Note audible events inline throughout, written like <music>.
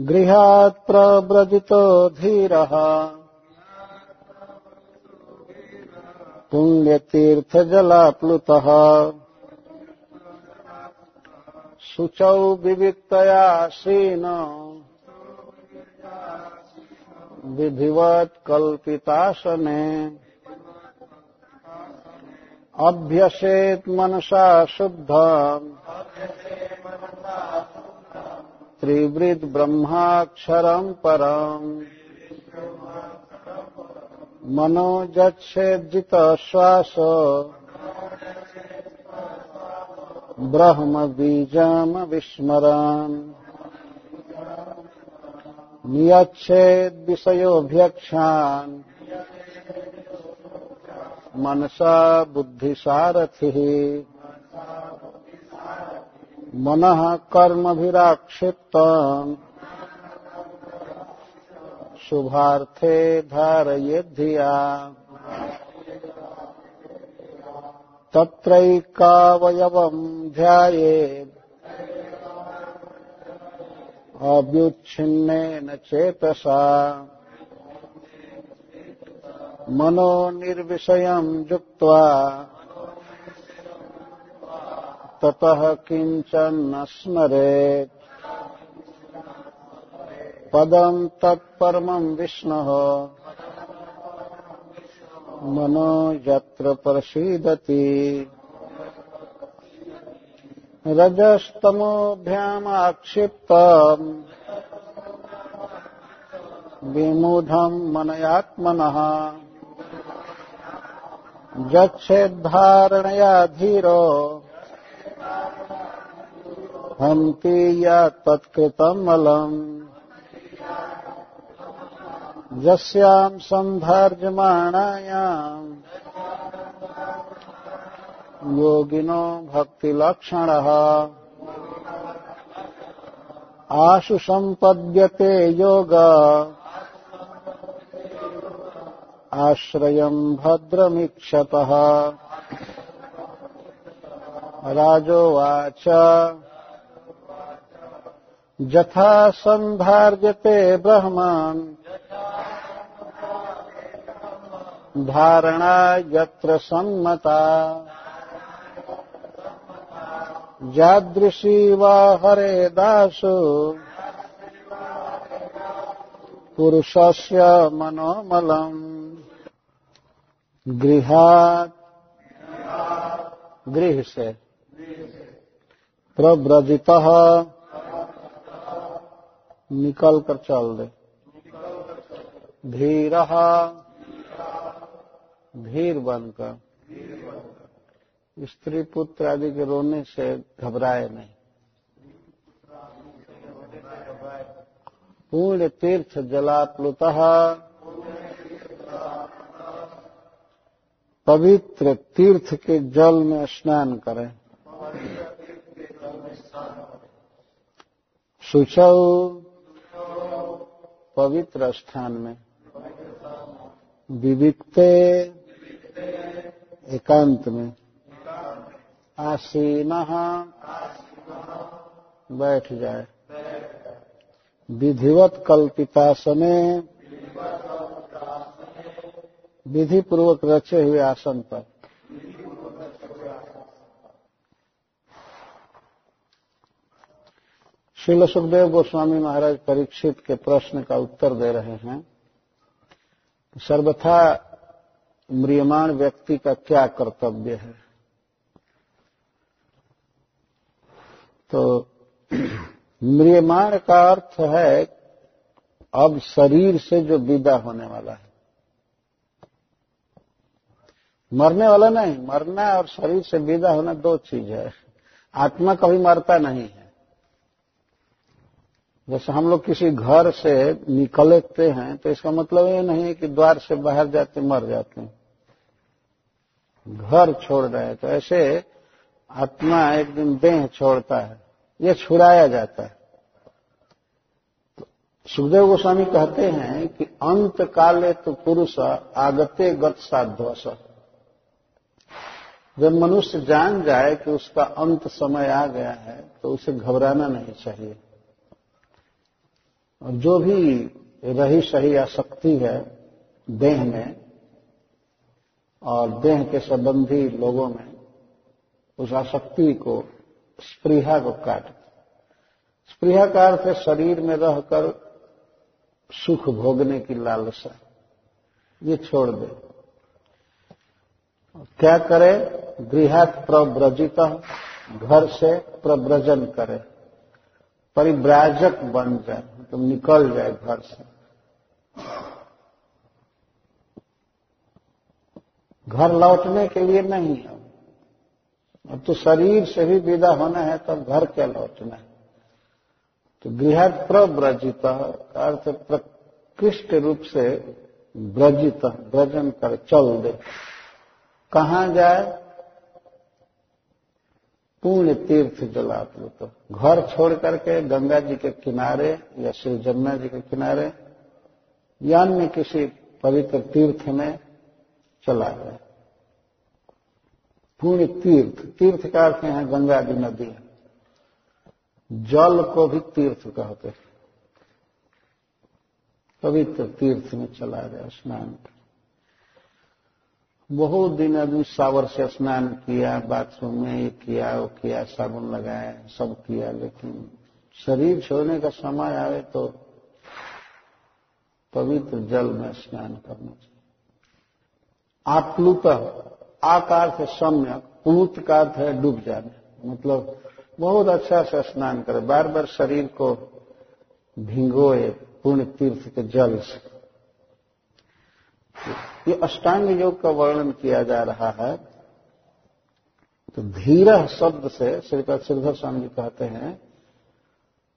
गृहात् प्रव्रजितो धीरः। पुण्यतीर्थजलाप्लुतः। शुचौ विविक्तया श्रीन। विधिवत् कल्पितासने। अभ्यसेत् मनसा शुद्धम् त्रिवृद् ब्रह्माक्षरम् परम्। मनोजच्छेज्जित श्वास ब्रह्म बीजम विस्मरान् नियच्छेद विषयोभ्यक्षान् मनसा बुद्धिसारथिः। मनः कर्मभिराक्षिप्तम् शुभार्थे धारयेद्धिया। तत्रैकावयवम् ध्यायेत्। अव्युच्छिन्नेन चेतसा। मनो निर्विषयम् युक्त्वा ततः किञ्चन्न स्मरेत्। पदम् तत्परमम् विष्णोः। मनो यत्र प्रसीदति। रजस्तमोभ्यामाक्षिप्तम् विमूढम् मनयात्मनः। जच्छेद्धारणया धीरो हन्ति या तत्कृतम् अलम् यस्याम् सन्धार्यमाणायाम् योगिनो भक्तिलक्षणः। आशु सम्पद्यते योग। आश्रयम् भद्रमीक्षतः। राजोवाच। जथा सन्धार्यते ब्रह्मान्। धारणा यत्र सम्मता जादृशी वा हरे दासु। पुरुषस्य मनोमलम्। गृहात्। गृह से प्रव्रजितः। निकल कर चल दे। धीर। धीर बनकर। स्त्री पुत्र आदि के रोने से घबराए नहीं। पूर्ण तीर्थ जलाप्लुत पवित्र तीर्थ के जल में स्नान करें। सुचौ पवित्र स्थान में। विविकते एकांत में। आसीन बैठ जाए। विधिवत कल्पितासने विधि पूर्वक रचे हुए आसन पर। शिल सुखदेव गोस्वामी महाराज परीक्षित के प्रश्न का उत्तर दे रहे हैं। सर्वथा म्रियमाण व्यक्ति का क्या कर्तव्य है? तो म्रियमाण का अर्थ है, अब शरीर से जो विदा होने वाला है। मरने वाला नहीं, मरना और शरीर से विदा होना दो चीज़ है। आत्मा कभी मरता नहीं है। जैसे हम लोग किसी घर से निकलते हैं तो इसका मतलब ये नहीं है कि द्वार से बाहर जाते, मर जाते हैं। घर छोड़ रहे हैं तो ऐसे आत्मा एक दिन देह छोड़ता है, ये छुड़ाया जाता है। तो सुखदेव गोस्वामी कहते हैं कि अंत काले तो पुरुष आगते गत साध्वस। जब मनुष्य जान जाए कि उसका अंत समय आ गया है तो उसे घबराना नहीं चाहिए। और जो भी रही सही आसक्ति है देह में और देह के संबंधी लोगों में, उस आसक्ति को स्प्रीहा को काट। स्प्रीहा का अर्थ है शरीर में रहकर सुख भोगने की लालसा। ये छोड़ दे। क्या करे? गृहात प्रव्रजित, घर से प्रव्रजन करे। परिव्राजक बन जाए। तो निकल जाए घर से। घर लौटने के लिए नहीं है। अब तो शरीर से भी विदा होना है, तब घर क्या लौटना है? तो गृह प्रव्रजित अर्थ प्रकृष्ट रूप से व्रजित, व्रजन कर, चल दे। कहा जाए? पुण्य तीर्थ जलाप्लुत घर छोड़ करके गंगा जी के किनारे या श्री जमुना जी के किनारे या अन्य किसी पवित्र तीर्थ में चला गया। पुण्य तीर्थ तीर्थ का अर्थ यहाँ गंगा जी नदी जल को भी तीर्थ कहते पवित्र तीर्थ में चला गया स्नान। कर बहुत दिन आदमी सावर से स्नान किया, बाथरूम में ये किया, वो किया, साबुन लगाया, सब किया, लेकिन शरीर छोड़ने का समय आवे तो पवित्र जल में स्नान करना चाहिए। आप्लुत आकार से सम्यक प्लुत का अर्थ है डूब जाना। मतलब बहुत अच्छा से स्नान करे, बार बार शरीर को भिंगोए, पूर्ण तीर्थ के जल से। ये अष्टांग योग का वर्णन किया जा रहा है तो धीर शब्द से श्रीपद श्रीधर स्वामी जी कहते हैं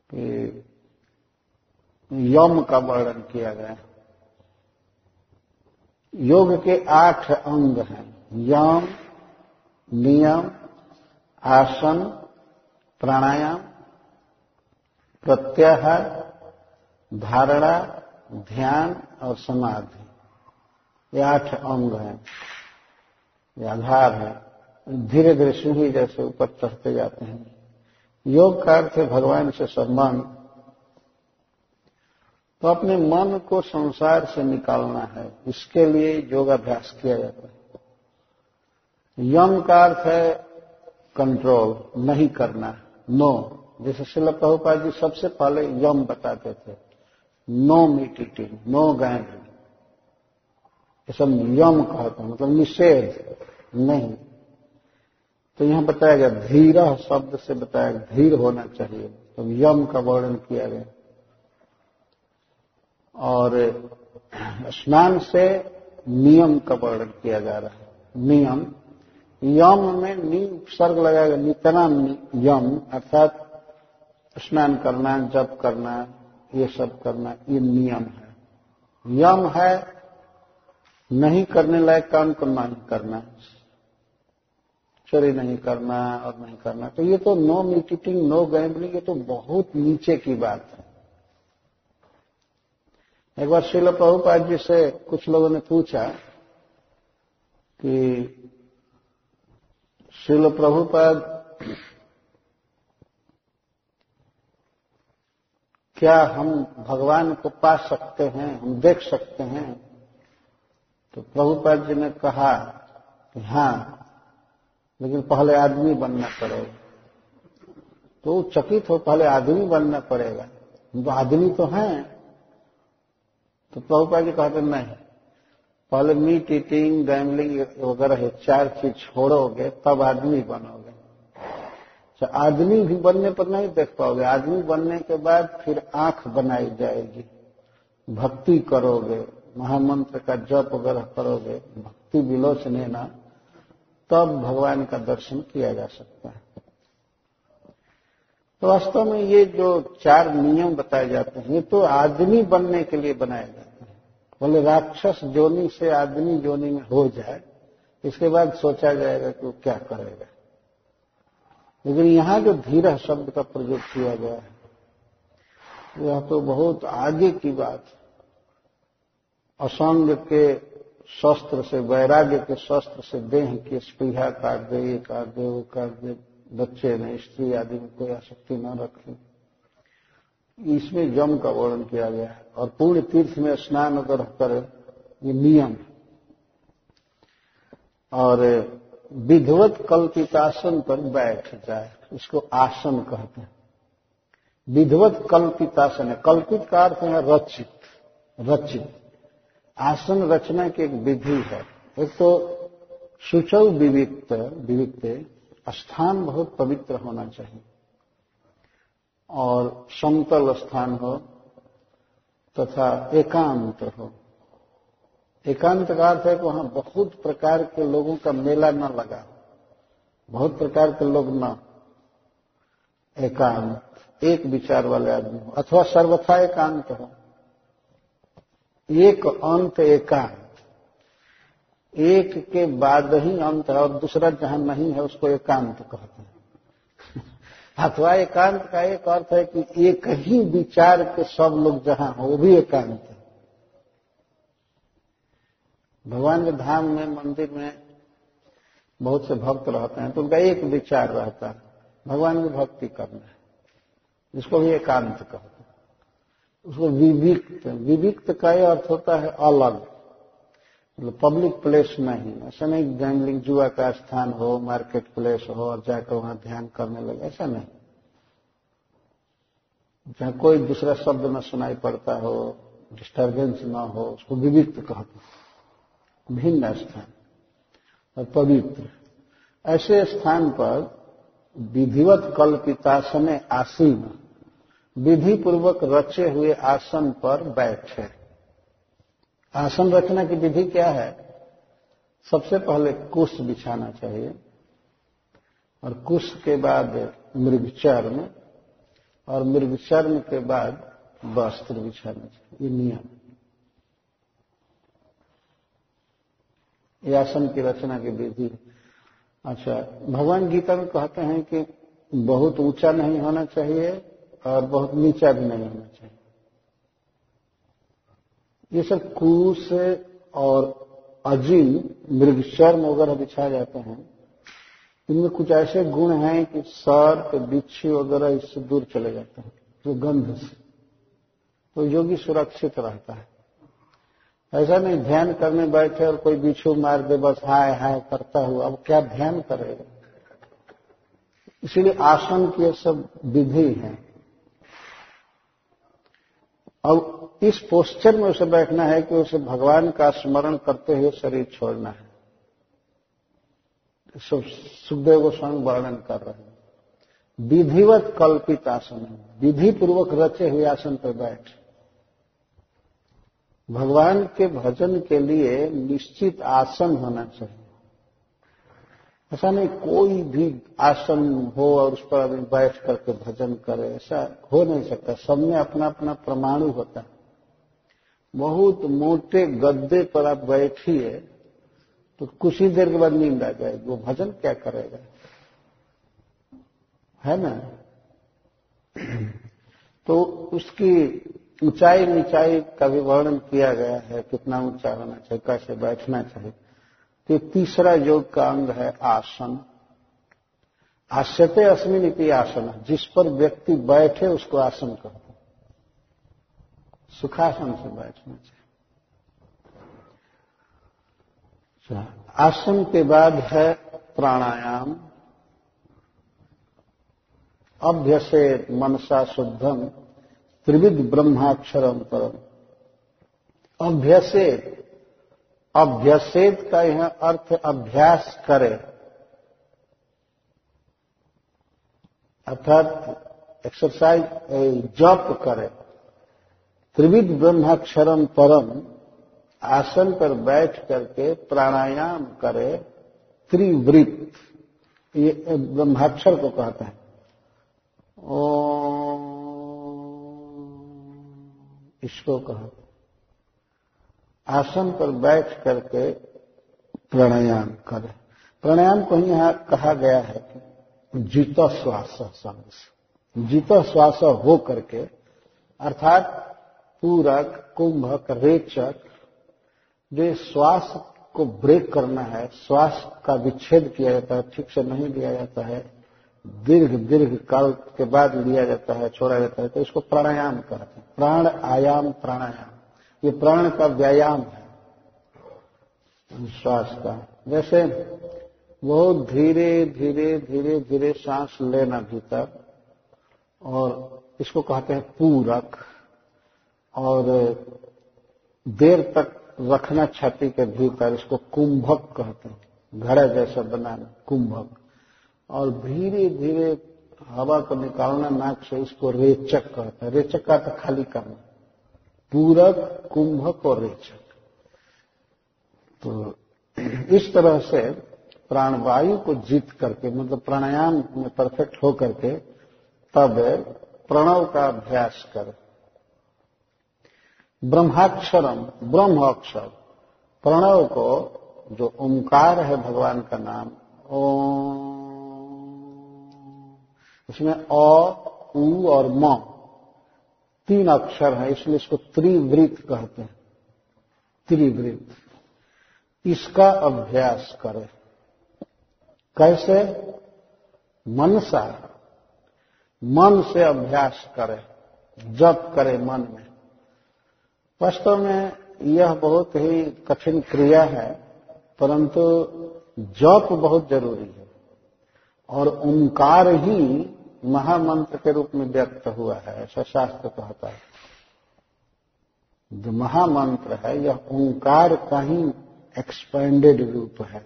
कि यम का वर्णन किया गया योग के आठ अंग हैं। यम, नियम, आसन, प्राणायाम प्रत्याहार धारणा, ध्यान और समाधि। ये आठ अंग हैं, ये आधार है, धीरे धीरे सीढ़ी जैसे ऊपर चढ़ते जाते हैं। योग का अर्थ है भगवान से सम्मान। तो अपने मन को संसार से निकालना है, इसके लिए योगाभ्यास किया जाता है। यम का अर्थ है कंट्रोल नहीं करना नो जैसे शिल प्रभुपाद जी सबसे पहले यम बताते थे नो मीट ईटिंग नो गैंग ये सब यम कहते हैं मतलब निषेध, नहीं। तो यहाँ बताया गया, धीर शब्द से बताया गया, धीर होना चाहिए। तो यम का वर्णन किया गया। और स्नान से नियम का वर्णन किया जा रहा है। नियम। यम में नी उपसर्ग लगाएगा नितना यम, अर्थात स्नान करना, जप करना, ये सब करना, ये नियम है। यम है नहीं करने लायक काम को नहीं करना। चोरी नहीं करना और नहीं करना। तो ये तो नो मीटिंग नो गैम्बलिंग ये तो बहुत नीचे की बात है। एक बार शिल प्रभुपाद जी से कुछ लोगों ने पूछा कि शिल प्रभुपाद, क्या हम भगवान को पा सकते हैं, हम देख सकते हैं? तो प्रभुपाद जी ने कहा कि हाँ लेकिन पहले आदमी बनना पड़ेगा। तो चकित हो, पहले आदमी बनना पड़ेगा। तो आदमी तो हैं। तो प्रभुपाद जी कहते, नहीं, पहले मीट ईटिंग गैमलिंग वगैरह चार चीज़ छोड़ोगे, तब आदमी बनोगे। तो आदमी भी बनने पर नहीं देख पाओगे। आदमी बनने के बाद फिर आँख बनाई जाएगी। भक्ति करोगे। महामंत्र का जप अगर करोगे, भक्ति विलोचन ना तब भगवान का दर्शन किया जा सकता है। तो वास्तव में ये जो चार नियम बताए जाते हैं, ये तो आदमी बनने के लिए बनाए जाते हैं। बोले राक्षस जोनी से आदमी जोनी में हो जाए, इसके बाद सोचा जाएगा कि वो क्या करेगा। लेकिन यहाँ जो धीरा शब्द का प्रयोग किया गया है, यह तो बहुत आगे की बात असंग के शस्त्र से, वैराग्य के शस्त्र से देह की स्पृहा काट दे, ये काट दे, वो काट दे, बच्चे ने स्त्री आदि में कोई आसक्ति न रखे इसमें जम का वर्णन किया गया है और पूर्ण तीर्थ में स्नान अगर करे, ये नियम और विधवत कल्पितासन पर बैठ जाए इसको आसन कहते हैं। विधवत कल्पितासन है, कल्पित का अर्थ है रचित रचित। आसन रचना की एक विधि है। एक तो सुचव विविक्त विविक्त, स्थान बहुत पवित्र होना चाहिए। और समतल स्थान हो, तथा एकांत हो। एकांत का अर्थ है कि वहाँ बहुत प्रकार के लोगों का मेला न लगा बहुत प्रकार के लोग न एकांत, एक विचार वाले आदमी हो, अथवा सर्वथा एकांत हो। एक अंत एकांत। एक के बाद ही अंत है और दूसरा जहाँ नहीं है उसको एकांत कहते हैं। <laughs> अथवा एकांत का एक अर्थ है कि एक ही विचार के सब लोग जहाँ हो, वो भी एकांत है। भगवान के धाम में, मंदिर में बहुत से भक्त रहते हैं तो उनका एक विचार रहता है, भगवान की भक्ति करना है, जिसको भी एकांत कहते हैं। उसको विविक्त विविक्त का यह अर्थ होता है अलग। मतलब पब्लिक प्लेस नहीं। ऐसा नहीं गैमलिंग जुआ का स्थान हो मार्केट प्लेस हो, और जाकर वहाँ ध्यान करने लगे। ऐसा नहीं। जहाँ कोई दूसरा शब्द न सुनाई पड़ता हो डिस्टर्बेंस न हो, उसको विविक्त कहते भिन्न स्थान। और पवित्र। ऐसे स्थान पर विधिवत कल्पितासने आसीन। विधि पूर्वक रचे हुए आसन पर बैठे। आसन रचना की विधि क्या है? सबसे पहले कुश बिछाना चाहिए और कुश के बाद मृगचर्म और मृगचर्म के बाद वस्त्र बिछाना चाहिए। ये नियम। ये आसन की रचना की विधि। अच्छा भगवान गीता में कहते हैं कि बहुत ऊँचा नहीं होना चाहिए। और बहुत नीचा भी नहीं होना चाहिए। ये सब कुश और अजीम मृगचर्म वगैरह बिछाए जाते हैं। इनमें कुछ ऐसे गुण हैं कि सर्प बिच्छू वगैरह इससे दूर चले जाते हैं, जो गंध से। तो योगी सुरक्षित रहता है। ऐसा नहीं, ध्यान करने बैठे और कोई बिच्छू मार दे, बस हाय हाय करता हुआ। अब क्या ध्यान करेगा? इसीलिए आसन की सब विधि है। अब इस पोस्चर में उसे बैठना है कि उसे भगवान का स्मरण करते हुए शरीर छोड़ना है। सुखदेव गोस्वामी वर्णन कर रहे हैं। विधिवत कल्पित आसन विधि पूर्वक रचे हुए आसन पर बैठ। भगवान के भजन के लिए निश्चित आसन होना चाहिए। ऐसा नहीं, कोई भी आसन हो और उस पर आदमी बैठ करके भजन करे, ऐसा हो नहीं सकता। सब में अपना अपना परमाणु होता है। बहुत मोटे गद्दे पर आप बैठिए तो कुछ ही देर के बाद नींद आ जाएगी। वो भजन क्या करेगा? है ना? <clears throat> तो उसकी ऊंचाई नीचाई का भी वर्णन किया गया है, कितना ऊँचा होना चाहिए, कैसे बैठना चाहिए। तो तीसरा योग का अंग है आसन। आश्यते अस्मिन इति आसन। जिस पर व्यक्ति बैठे उसको आसन कहते सुखासन से बैठना चाहिए। आसन के बाद है प्राणायाम। अभ्यसे मनसा शुद्धम त्रिविध ब्रह्माक्षरम परम अभ्यसेत अभ्यसेत का यह अर्थ अभ्यास करे। अर्थात एक्सरसाइज जप करे। त्रिविध ब्रह्माक्षरम परम आसन पर बैठ करके प्राणायाम करे। त्रिवृत्त, ये ब्रह्माक्षर को कहते हैं। इसको कहा। आसन पर बैठ करके प्राणायाम करें। प्राणायाम को यहाँ कहा गया है कि जीत श्वास शब्द जीत श्वास हो करके, अर्थात पूरक कुंभक रेचक, जो श्वास को ब्रेक करना है, श्वास का विच्छेद किया जाता है, ठीक से नहीं लिया जाता है, दीर्घ दीर्घ काल के बाद लिया जाता है, छोड़ा जाता है तो इसको प्राणायाम कहते हैं। प्राण आयाम प्राणायाम। ये प्राण का व्यायाम है, श्वास का। जैसे बहुत धीरे धीरे धीरे धीरे सांस लेना भीतर, और इसको कहते हैं पूरक, और देर तक रखना छाती के भीतर, इसको कुंभक कहते हैं। घड़ा जैसा बनाना, कुंभक। और धीरे धीरे हवा को निकालना, नाक से इसको रेचक कहते हैं। रेचक का तो खाली करना। पूरक, कुंभक और रेचक। तो इस तरह से प्राणवायु को जीत करके मतलब प्राणायाम में परफेक्ट हो करके तब प्रणव का अभ्यास कर। ब्रह्माक्षरम, ब्रह्म अक्षर, प्रणव को जो ओंकार है भगवान का नाम, ओम, उसमें अ, उ और म। तीन अक्षर है, इसलिए इसको त्रिवृत कहते हैं। त्रिवृत इसका अभ्यास करें। कैसे? मनसा मन से अभ्यास करे। जप करे मन में। वास्तव में यह बहुत ही कठिन क्रिया है, परंतु जप बहुत ज़रूरी है। और ओंकार ही महामंत्र के रूप में व्यक्त हुआ है ऐसा शास्त्र कहता है। जो महामंत्र है, यह ओंकार का ही एक्सपेंडेड रूप है।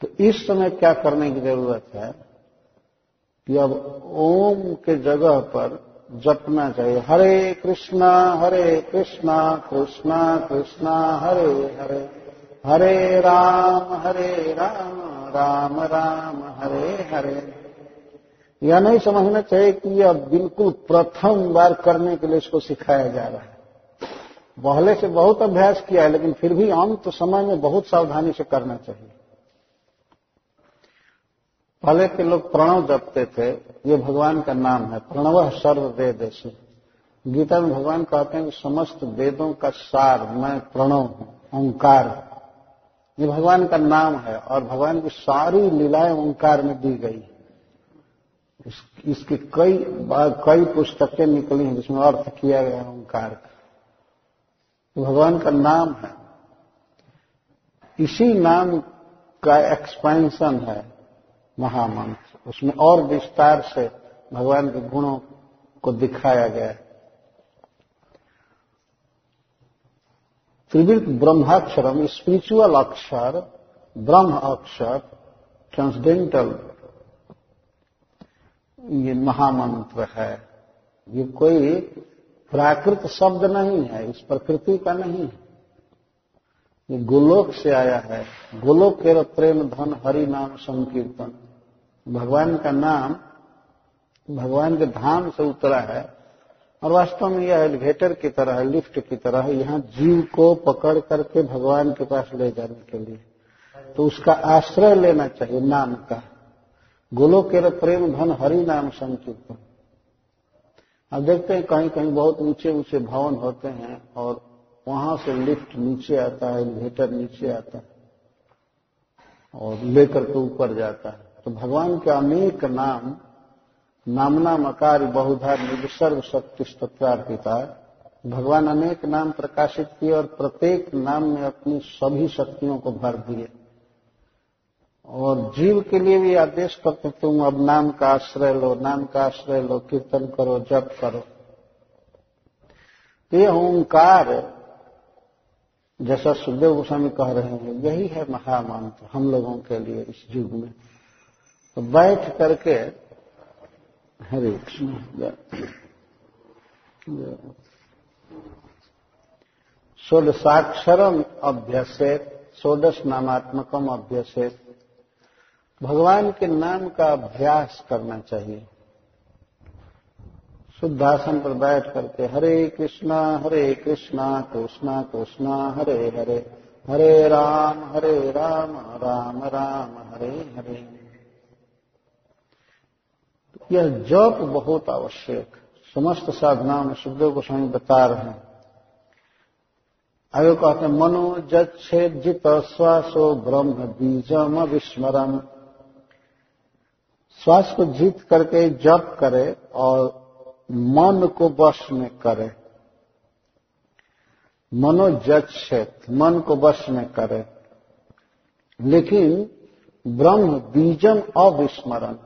तो इस समय क्या करने की ज़रूरत है? कि अब ओम के जगह पर जपना चाहिए। हरे कृष्णा हरे कृष्णा कृष्णा कृष्णा, हरे हरे। हरे राम हरे राम राम राम, हरे हरे। यह नहीं समझना चाहिए कि यह बिल्कुल प्रथम बार करने के लिए इसको सिखाया जा रहा है। पहले से बहुत अभ्यास किया है, लेकिन फिर भी अंत समय में बहुत सावधानी से करना चाहिए। पहले के लोग प्रणव जपते थे, ये भगवान का नाम है, प्रणव सर्व वेद से गीता में भगवान कहते हैं कि समस्त वेदों का सार मैं प्रणव हूँ, ओंकार ये भगवान का नाम है, और भगवान की सारी लीलाएँ ओंकार में दी गई इस, इसकी कई कई पुस्तकें निकली हैं जिसमें अर्थ किया गया है ओंकार का। भगवान का नाम है। इसी नाम का एक्सपेंशन है महामंत्र। उसमें और विस्तार से भगवान के गुणों को दिखाया गया है। त्रिवृत ब्रह्माक्षरम स्पिरिचुअल अक्षर ब्रह्म अक्षर ट्रांसडेंटल ये महामंत्र है। ये कोई प्राकृत शब्द नहीं है, इस प्रकृति का नहीं है। ये गोलोक से आया है। गोलोक के प्रेम धन हरि नाम संकीर्तन। भगवान का नाम, भगवान के धाम से उतरा है और वास्तव में यह एलिवेटर की तरह है लिफ्ट की तरह है यहाँ जीव को पकड़ करके भगवान के पास ले जाने के लिए। तो उसका आश्रय लेना चाहिए, नाम का। गोलोक के प्रेम धन हरि नाम संकीर्तन अब देखते हैं कहीं कहीं बहुत ऊँचे ऊँचे भवन होते हैं और वहाँ से लिफ्ट नीचे आता है एलिवेटर नीचे आता है और लेकर के ऊपर जाता है। तो भगवान के अनेक नाम नामना मकार बहुधा सर्व शक्ति तत्वार्पिता भगवान अनेक नाम प्रकाशित किए और प्रत्येक नाम में अपनी सभी शक्तियों को भर दिए। और जीव के लिए भी आदेश करते, तुम अब नाम का आश्रय लो, नाम का आश्रय लो, कीर्तन करो, जप करो। तो ये ओंकार जैसा सुखदेव गोस्वामी कह रहे हैं, यही है महामंत्र हम लोगों के लिए इस युग में। तो बैठ करके, हरे कृष्ण षोडशाक्षरम अभ्यसेत षोडश नामात्मकम अभ्यसेत। भगवान के नाम का अभ्यास करना चाहिए। शुद्धासन पर बैठ करके हरे कृष्णा हरे कृष्णा कृष्णा कृष्णा, हरे हरे हरे राम हरे राम राम राम, हरे हरे। यह जप बहुत आवश्यक। समस्त साधनाओं में सुखदेव गोस्वामी बता रहे हैं। आगे कहते मनो जच्छेद जित श्वासो ब्रह्म बीजम विस्मरण श्वास को जीत करके जप करे और मन को वश में करे। मनोजक्षेत मन को वश में करे। लेकिन ब्रह्म बीजम अविस्मरण,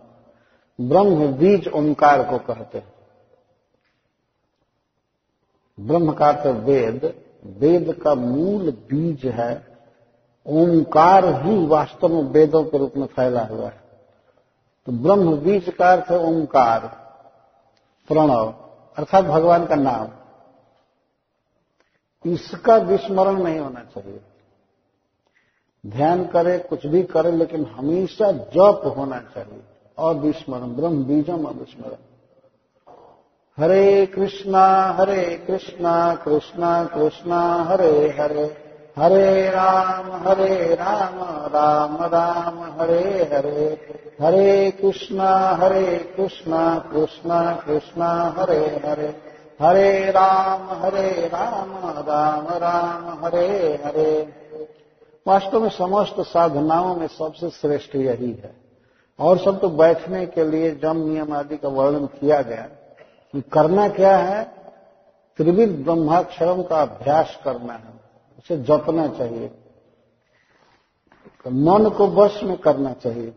ब्रह्म बीज ओंकार को कहते हैं। ब्रह्म का तो वेद वेद का मूल बीज है, ओंकार ही वास्तव में वेदों के रूप में फैला हुआ है। तो ब्रह्म बीज का अर्थ है ओंकार, प्रणव, अर्थात भगवान का नाम। इसका विस्मरण नहीं होना चाहिए। ध्यान करे, कुछ भी करे, लेकिन हमेशा जप होना चाहिए। और विस्मरण ब्रह्म बीजम अविस्मरण। हरे कृष्णा हरे कृष्णा कृष्णा कृष्णा, हरे हरे। हरे राम हरे राम राम राम, हरे हरे। हरे कृष्णा हरे कृष्णा कृष्णा कृष्णा, हरे हरे। हरे राम हरे राम राम राम, हरे हरे। वास्तव में समस्त साधनाओं में सबसे श्रेष्ठ यही है। और सब तो बैठने के लिए जम नियम आदि का वर्णन किया गया कि करना क्या है? त्रिविध ब्रह्माक्षरम का अभ्यास करना है। उसे जपना चाहिए। मन को वश में करना चाहिए।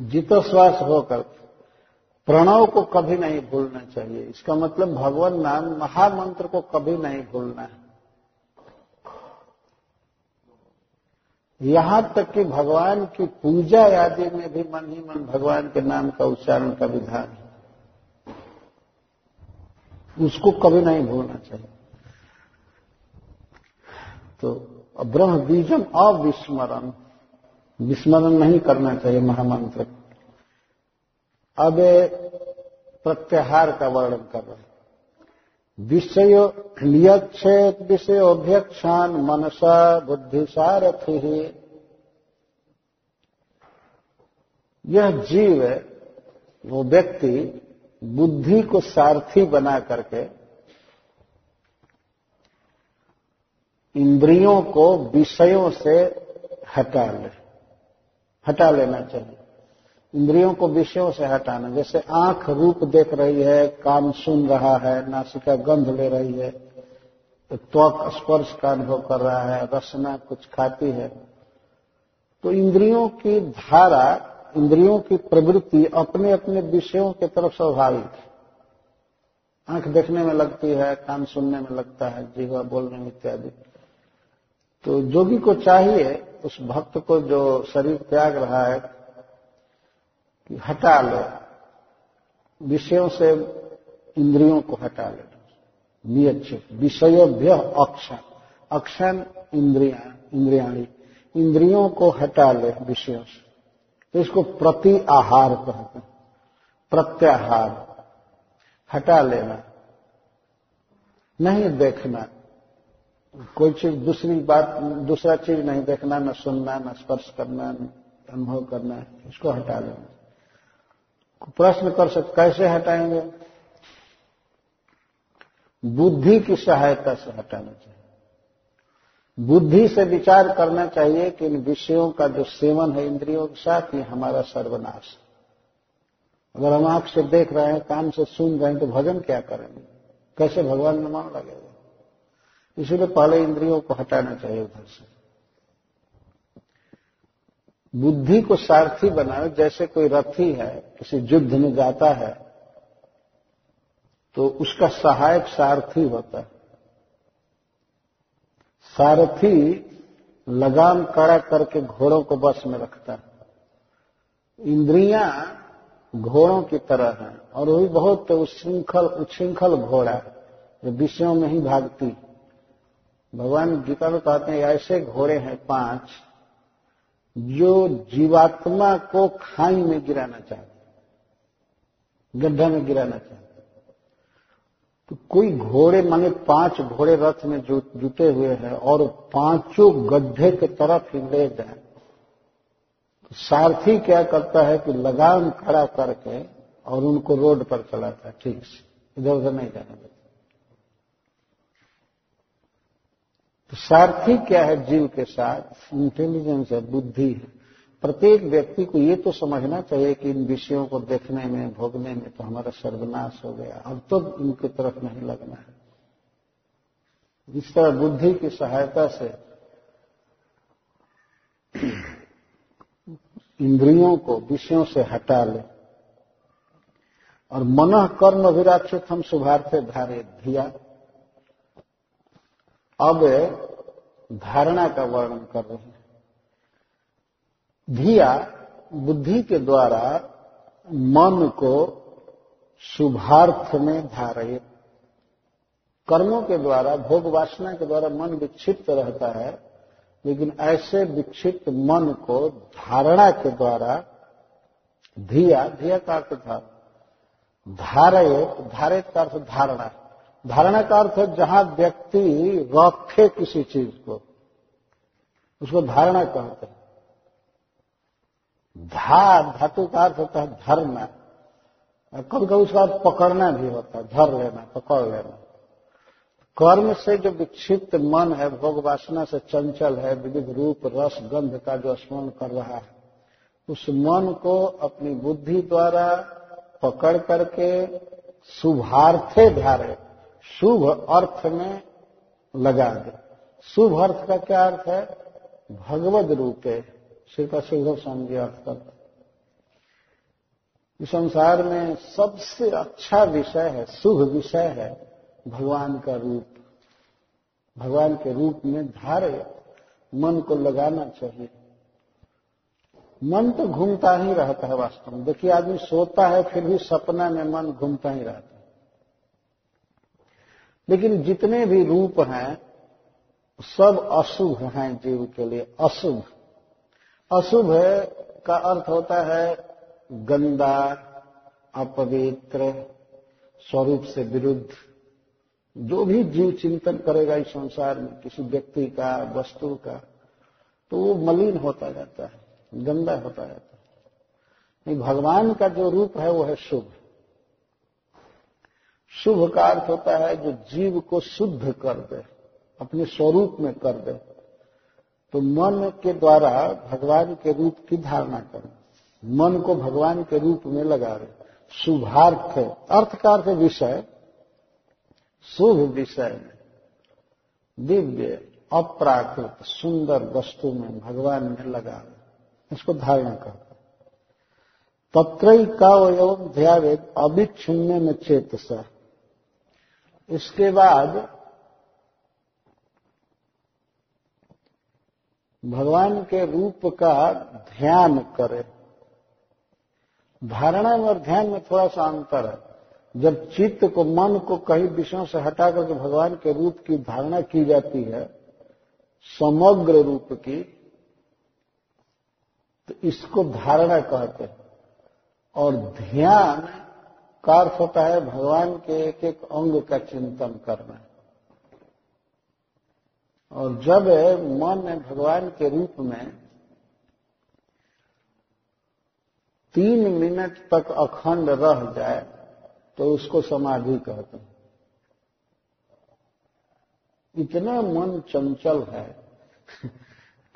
जितो श्वास होकर प्रणव को कभी नहीं भूलना चाहिए। इसका मतलब भगवान नाम महामंत्र को कभी नहीं भूलना है। यहाँ तक कि भगवान की पूजा आदि में भी मन ही मन भगवान के नाम का उच्चारण का विधान है। उसको कभी नहीं भूलना चाहिए। तो ब्रह्म बीजम अविस्मरण विस्मरण नहीं करना चाहिए महामंत्र। अब प्रत्याहार का वर्णन कर रहे विषय लियक्षेत विषयोभ्यक्षान मनसा, बुद्धि सारथि। यह जीव वो व्यक्ति बुद्धि को सारथी बना करके इंद्रियों को विषयों से हटा ले। हटा लेना चाहिए। इंद्रियों को विषयों से हटाना, जैसे आँख रूप देख रही है, कान सुन रहा है, नासिका गंध ले रही है तो त्वक स्पर्श का अनुभव कर रहा है, रसना कुछ खाती है। तो इंद्रियों की धारा, इंद्रियों की प्रवृत्ति अपने अपने विषयों की तरफ़ स्वाभाविक है। आँख देखने में लगती है, कान सुनने में लगता है, जीवा बोलने में इत्यादि। तो जोगी को चाहिए, उस भक्त को जो शरीर त्याग रहा है, कि हटा लो, विषयों से इंद्रियों को हटा ले। नियत विषयोभ्य अक्षण अक्षण इंद्रिया, इंद्रियाणी, इंद्रियों को हटा ले विषयों से। तो इसको प्रति आहार कहते हैं। प्रत्याहार, हटा लेना, नहीं देखना। कोई चीज़, दूसरी बात, दूसरा चीज़ नहीं देखना, न सुनना, न स्पर्श करना, न अनुभव करना, इसको हटा लेना प्रश्न कर सकते कैसे हटाएँगे? बुद्धि की सहायता से हटाना चाहिए। बुद्धि से विचार करना चाहिए कि इन विषयों का जो सेवन है इंद्रियों के साथ, ये हमारा सर्वनाश अगर हम आँख से देख रहे हैं, कान से सुन रहे हैं तो भजन क्या करेंगे? कैसे भगवान में लगेगा इसीलिए पहले इंद्रियों को हटाना चाहिए उधर से। बुद्धि को सारथी बनाए, जैसे कोई रथी है, किसी युद्ध में जाता है तो उसका सहायक सारथी होता है। सारथी लगाम कड़ा करके घोड़ों को बस में रखता है। इंद्रियाँ घोड़ों की तरह हैं, और वही बहुत उच्छृंखल उच्छृंखल घोड़ा जो विषयों में ही भागती भगवान गीता में कहते हैं, ऐसे घोड़े हैं पाँच जो जीवात्मा को खाई में गिराना चाहते गड्ढा में गिराना चाहते तो कोई घोड़े, माने पाँच घोड़े रथ में जुटे हुए हैं और पाँचों गड्ढे की तरफ़ ही। ले जाए तो सारथी क्या करता है कि लगाम खड़ा करके और उनको रोड पर चलाता है, ठीक से। इधर उधर नहीं जाने देता तो सारथी क्या है जीव के साथ? इंटेलिजेंस है, बुद्धि है। प्रत्येक व्यक्ति को ये तो समझना चाहिए कि इन विषयों को देखने में, भोगने में तो हमारा सर्वनाश हो गया। अब तो इनकी तरफ़ नहीं लगना है। इस तरह बुद्धि की सहायता से इंद्रियों को विषयों से हटा ले, और मन कर्म विराक्षित हम शुभार्थे धारे धिया अब धारणा का वर्णन कर रहे हैं। धिया बुद्धि के द्वारा मन को शुभार्थ में धारे कर्मों के द्वारा, भोग वासना के द्वारा मन विक्षिप्त रहता है, लेकिन ऐसे विक्षिप्त मन को धारणा के द्वारा, धिया धिया का अर्थ था धारयत धारित का अर्थ धारणा। धारणा का अर्थ है जहाँ व्यक्ति रखे किसी चीज़ को, उसको धारणा कहते हैं। धा, धातु का अर्थ होता है धरना कभी कभी उसका पकड़ना भी होता है, धर लेना, पकड़ लेना। कर्म से जो विक्षिप्त मन है, भोग वासना से चंचल है, विविध रूप, रस, गंध का जो स्मरण कर रहा है, उस मन को अपनी बुद्धि द्वारा पकड़ करके शुभार्थे धारे। शुभ अर्थ में लगा दे। शुभ अर्थ का क्या अर्थ है? भगवत रूपे। सिर्फ़ शुभ जी अर्थ करते संसार में सबसे अच्छा विषय है, शुभ विषय है, भगवान का रूप। भगवान के रूप में धारे, मन को लगाना चाहिए। मन तो घूमता ही रहता है वास्तव में। देखिए, आदमी सोता है, फिर भी सपना में मन घूमता ही रहता है। लेकिन जितने भी रूप हैं, सब अशुभ हैं जीव के लिए, अशुभ। अशुभ का अर्थ होता है गंदा, अपवित्र, स्वरूप से विरुद्ध। जो भी जीव चिंतन करेगा इस संसार में, किसी व्यक्ति का, वस्तु का तो वो मलिन होता जाता है, गंदा होता जाता है। भगवान का जो रूप है, वो है शुभ। शुभ का अर्थ होता है जो जीव को शुद्ध कर दे, अपने स्वरूप में कर दे। तो मन के द्वारा भगवान के रूप की धारणा करें। मन को भगवान के रूप में लगा रहे। शुभार्थ अर्थ का अर्थ विषय। शुभ विषय में दिव्य, अप्राकृत, सुंदर वस्तु में भगवान में लगा इसको धारणा करते तत्र का एवं ध्यावेद अभिक्षुण्य में चेतसा। इसके बाद भगवान के रूप का ध्यान करें। धारणा में और ध्यान में थोड़ा सा अंतर है। जब चित्त को, मन को कहीं विषयों से हटा करके भगवान के रूप की धारणा की जाती है, समग्र रूप की तो इसको धारणा कहते हैं। और ध्यान का अर्थ होता है भगवान के एक एक अंग का चिंतन करना। और जब मन भगवान के रूप में तीन मिनट तक अखंड रह जाए तो उसको समाधि कहते हैं। इतना मन चंचल है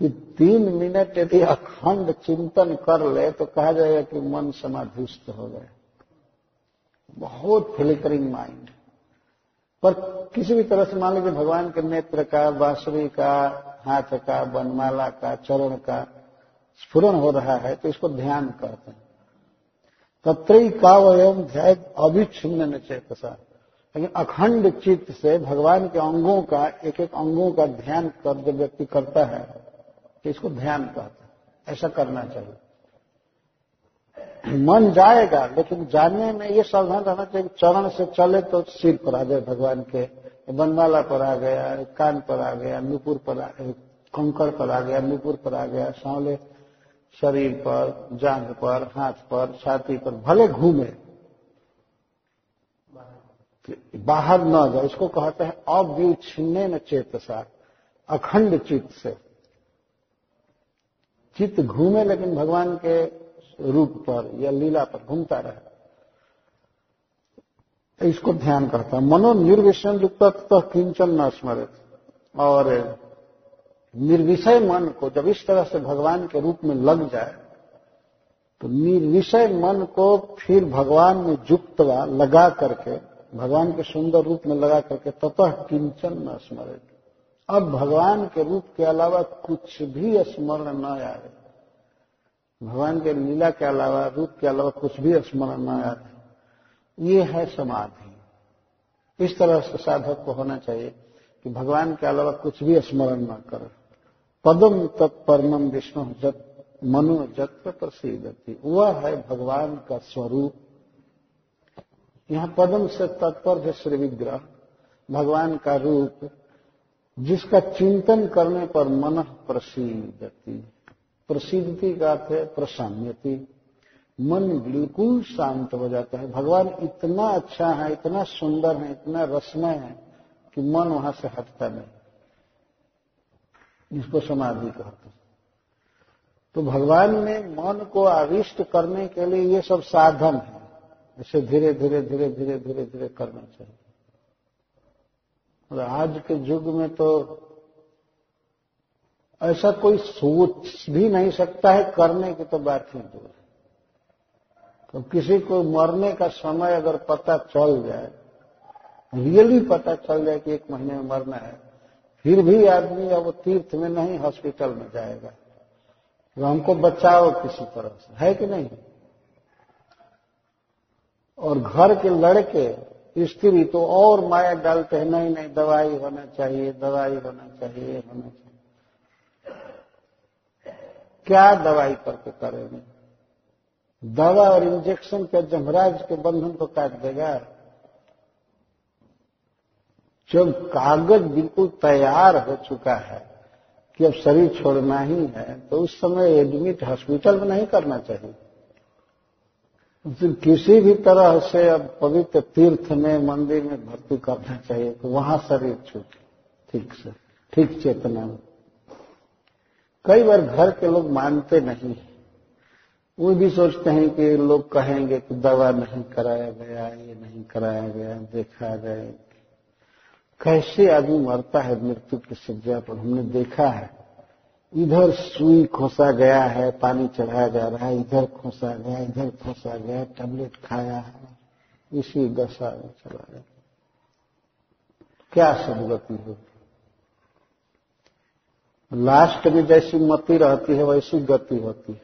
कि तीन मिनट यदि अखंड चिंतन कर ले तो कहा जाएगा कि मन समाधिस्थ हो गए बहुत फ्लिकरिंग माइंड पर किसी भी तरह से मान लीजिए भगवान के नेत्र का, बांसुरी का, हाथ का, बनमाला का, चरण का स्फुरन हो रहा है तो इसको ध्यान करते हैं। तत्रई का वयम ध्याय अभिच्छिन्न न चेतसा लेकिन अखंड चित्त से भगवान के अंगों का एक एक अंगों का ध्यान कर, जब व्यक्ति करता है तो इसको ध्यान कहते हैं। ऐसा करना चाहिए। मन जाएगा, लेकिन जाने में ये सावधान रहना चाहिए चरण से चले तो सिर पर आ जाए भगवान के बनवाला पर आ गया, कान पर आ गया, नुपुर पर आ, कंकड़ पर आ गया, नुपुर पर आ गया, सांवले शरीर पर जांग पर, हाथ पर, छाती पर, भले घूमे। बाहर न जाए, इसको कहते हैं अव्युच्छिन्न न चेतसा, अखंड चित्त से। चित्त घूमे लेकिन भगवान के रूप पर या लीला पर घूमता रहे। इसको ध्यान करता मनो निर्विषण युक्त किंचन न स्मरित। और निर्विषय मन को जब इस तरह से भगवान के रूप में लग जाए तो निर्विषय मन को फिर भगवान में जुक्तवा लगा करके, भगवान के सुंदर रूप में लगा करके ततः किंचन न स्मरित। अब भगवान के रूप के अलावा कुछ भी स्मरण न आए। भगवान के लीला के अलावा, रूप के अलावा कुछ भी स्मरण न आए। ये है समाधि। इस तरह से साधक को होना चाहिए कि भगवान के अलावा कुछ भी स्मरण न कर। पदम तत्परम विष्णु जत मनो जत्र प्रसिद्धति वह है भगवान का स्वरूप। यहाँ पदम से तत्पर है श्री विग्रह, भगवान का रूप, जिसका चिंतन करने पर मन प्रसिद्धति प्रसिद्धति का अर्थ है, प्रसन्नति। मन बिल्कुल शांत हो जाता है। भगवान इतना अच्छा है, इतना सुंदर है, इतना रसमय है कि मन वहाँ से हटता नहीं। जिसको समाधि कहते तो भगवान ने मन को आविष्ट करने के लिए ये सब साधन है। इसे धीरे धीरे धीरे धीरे धीरे धीरे करना चाहिए। और आज के युग में तो ऐसा कोई सोच भी नहीं सकता है, करने की तो बात ही दूर तो किसी को मरने का समय अगर पता चल जाए, रियली पता चल जाए कि एक महीने में मरना है, फिर भी आदमी अब तीर्थ में नहीं, हॉस्पिटल में जाएगा। तो हमको बचाओ किसी तरह से, है कि नहीं? और घर के लड़के, स्त्री तो और माया डालते हैं, नहीं नहीं, दवाई होना चाहिए, दवाई होना चाहिए होना चाहिए। क्या दवाई करके करेंगे दवा और इंजेक्शन के जमराज के बंधन को काट देगा। जब कागज़ बिल्कुल तैयार हो चुका है कि अब शरीर छोड़ना ही है तो उस समय एडमिट हॉस्पिटल में नहीं करना चाहिए। किसी भी तरह से अब पवित्र तीर्थ में, मंदिर में भर्ती करना चाहिए तो वहाँ शरीर छूटे। ठीक से, ठीक चेतना में। कई बार घर के लोग मानते नहीं है। वो भी सोचते हैं कि लोग कहेंगे कि दवा नहीं कराया गया, ये नहीं कराया गया, देखा गया। कैसे आदमी मरता है मृत्यु की सज्जा पर? हमने देखा है। इधर सुई खोसा गया है, पानी चढ़ाया जा रहा है, इधर खोसा गया, इधर खोसा गया, टेबलेट खाया है, इसी दशा में चला गया। क्या सदगति होगी? लास्ट में जैसी मती रहती है, वैसी गति होती है।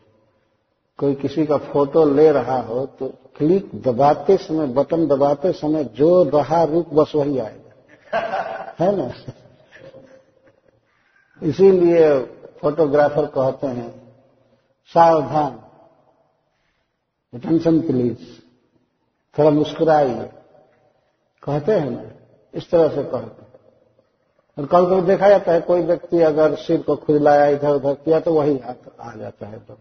कोई किसी का फ़ोटो ले रहा हो तो क्लिक दबाते समय, बटन दबाते समय जो रहा रूप बस वही आएगा। है ना? इसीलिए फोटोग्राफर कहते हैं, सावधान अटेंशन प्लीज़ थोड़ा मुस्कुराइए। कहते हैं ना, इस तरह से कहते हैं। और कल कभी देखा जाता है, कोई व्यक्ति अगर सिर को खुजलाया इधर उधर किया तो वही हाथ आ जाता है तो।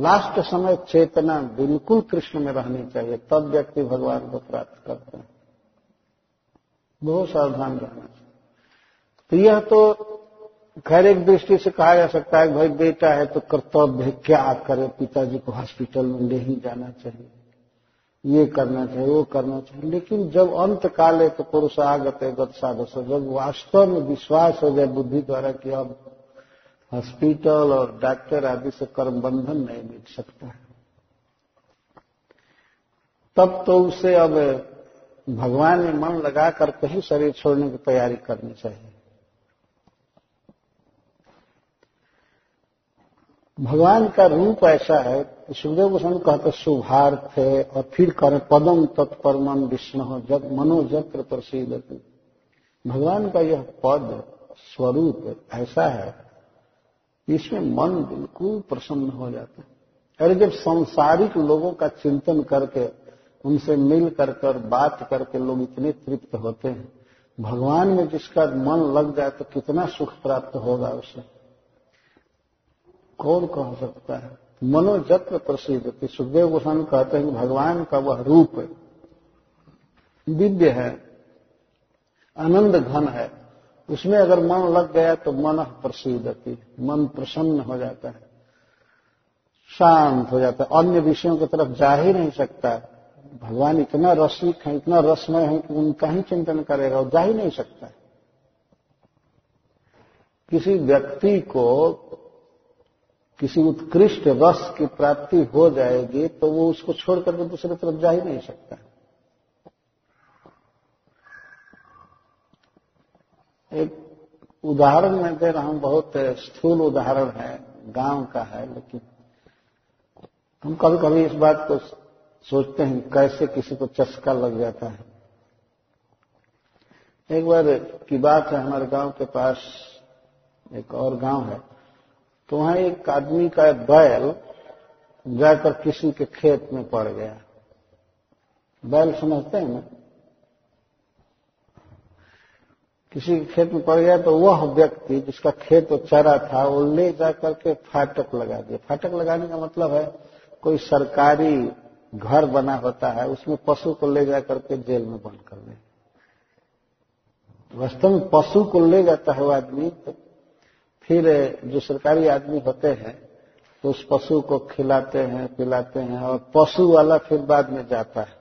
लास्ट समय चेतना बिल्कुल कृष्ण में रहनी चाहिए, तब व्यक्ति भगवान को प्राप्त करते हैं। बहुत सावधान रहना चाहिए। तो यह तो खैर एक दृष्टि से कहा जा सकता है, भाई बेटा है तो कर्तव्य क्या करे, पिताजी को हॉस्पिटल में ले ही जाना चाहिए। ये करना चाहिए वो करना चाहिए लेकिन जब अंत काल है तो पुरुष आगत गत साधस जब वास्तव में विश्वास हो जाए बुद्धि द्वारा कि अब हॉस्पिटल और डॉक्टर आदि से कर्म बंधन नहीं मिट सकता है। तब तो उसे अब भगवान ने मन लगा करके ही शरीर छोड़ने की तैयारी करनी चाहिए। भगवान का रूप ऐसा है, सुखदेव गोस्वामी कहते शुभार्थ है, और फिर करें पदम तत्परम विष्णु जब मनोजत्र प्रसिद्ध भगवान का यह पद, स्वरूप ऐसा है, इसमें मन बिल्कुल प्रसन्न हो जाता है। अरे जब संसारिक लोगों का चिंतन करके, उनसे मिल करके और बात करके लोग इतने तृप्त होते हैं, भगवान में जिसका मन लग जाए तो कितना सुख प्राप्त होगा उसे। कौन कह सकता है? मनोजत्र प्रसिद्ध, कि सुखदेव गोस्वामी कहते हैं कि भगवान का वह रूप दिव्य है, आनंद घन है। उसमें अगर मन लग गया तो मन प्रसिद्धति मन प्रसन्न हो जाता है, शांत हो जाता है। अन्य विषयों की तरफ़ जा ही नहीं सकता। भगवान इतना रसिक है, इतना रसमय है कि उनका ही चिंतन करेगा, और जा ही नहीं सकता। किसी व्यक्ति को किसी उत्कृष्ट रस की प्राप्ति हो जाएगी तो वो उसको छोड़कर के दूसरी तरफ़ जा ही नहीं सकता। एक उदाहरण मैं दे रहा हूँ, बहुत स्थूल उदाहरण है, गाँव का है, लेकिन हम कभी कभी इस बात को सोचते हैं, कैसे किसी को चस्का लग जाता है। एक बार की बात है, हमारे गाँव के पास एक और गाँव है। तो वहाँ एक आदमी का बैल जाकर किसी के खेत में पड़ गया। बैल समझते हैं ना? किसी के खेत में पड़ गया तो वह व्यक्ति जिसका खेत चरा था, वो ले जाकर के फाटक लगा दिया। फाटक लगाने का मतलब है, कोई सरकारी घर बना होता है, उसमें पशु को ले जाकर के जेल में बंद कर दे। वास्तव में पशु को ले जाता है वो आदमी तो फिर जो सरकारी आदमी होते हैं तो उस पशु को खिलाते हैं, पिलाते हैं, और पशु वाला फिर बाद में जाता है।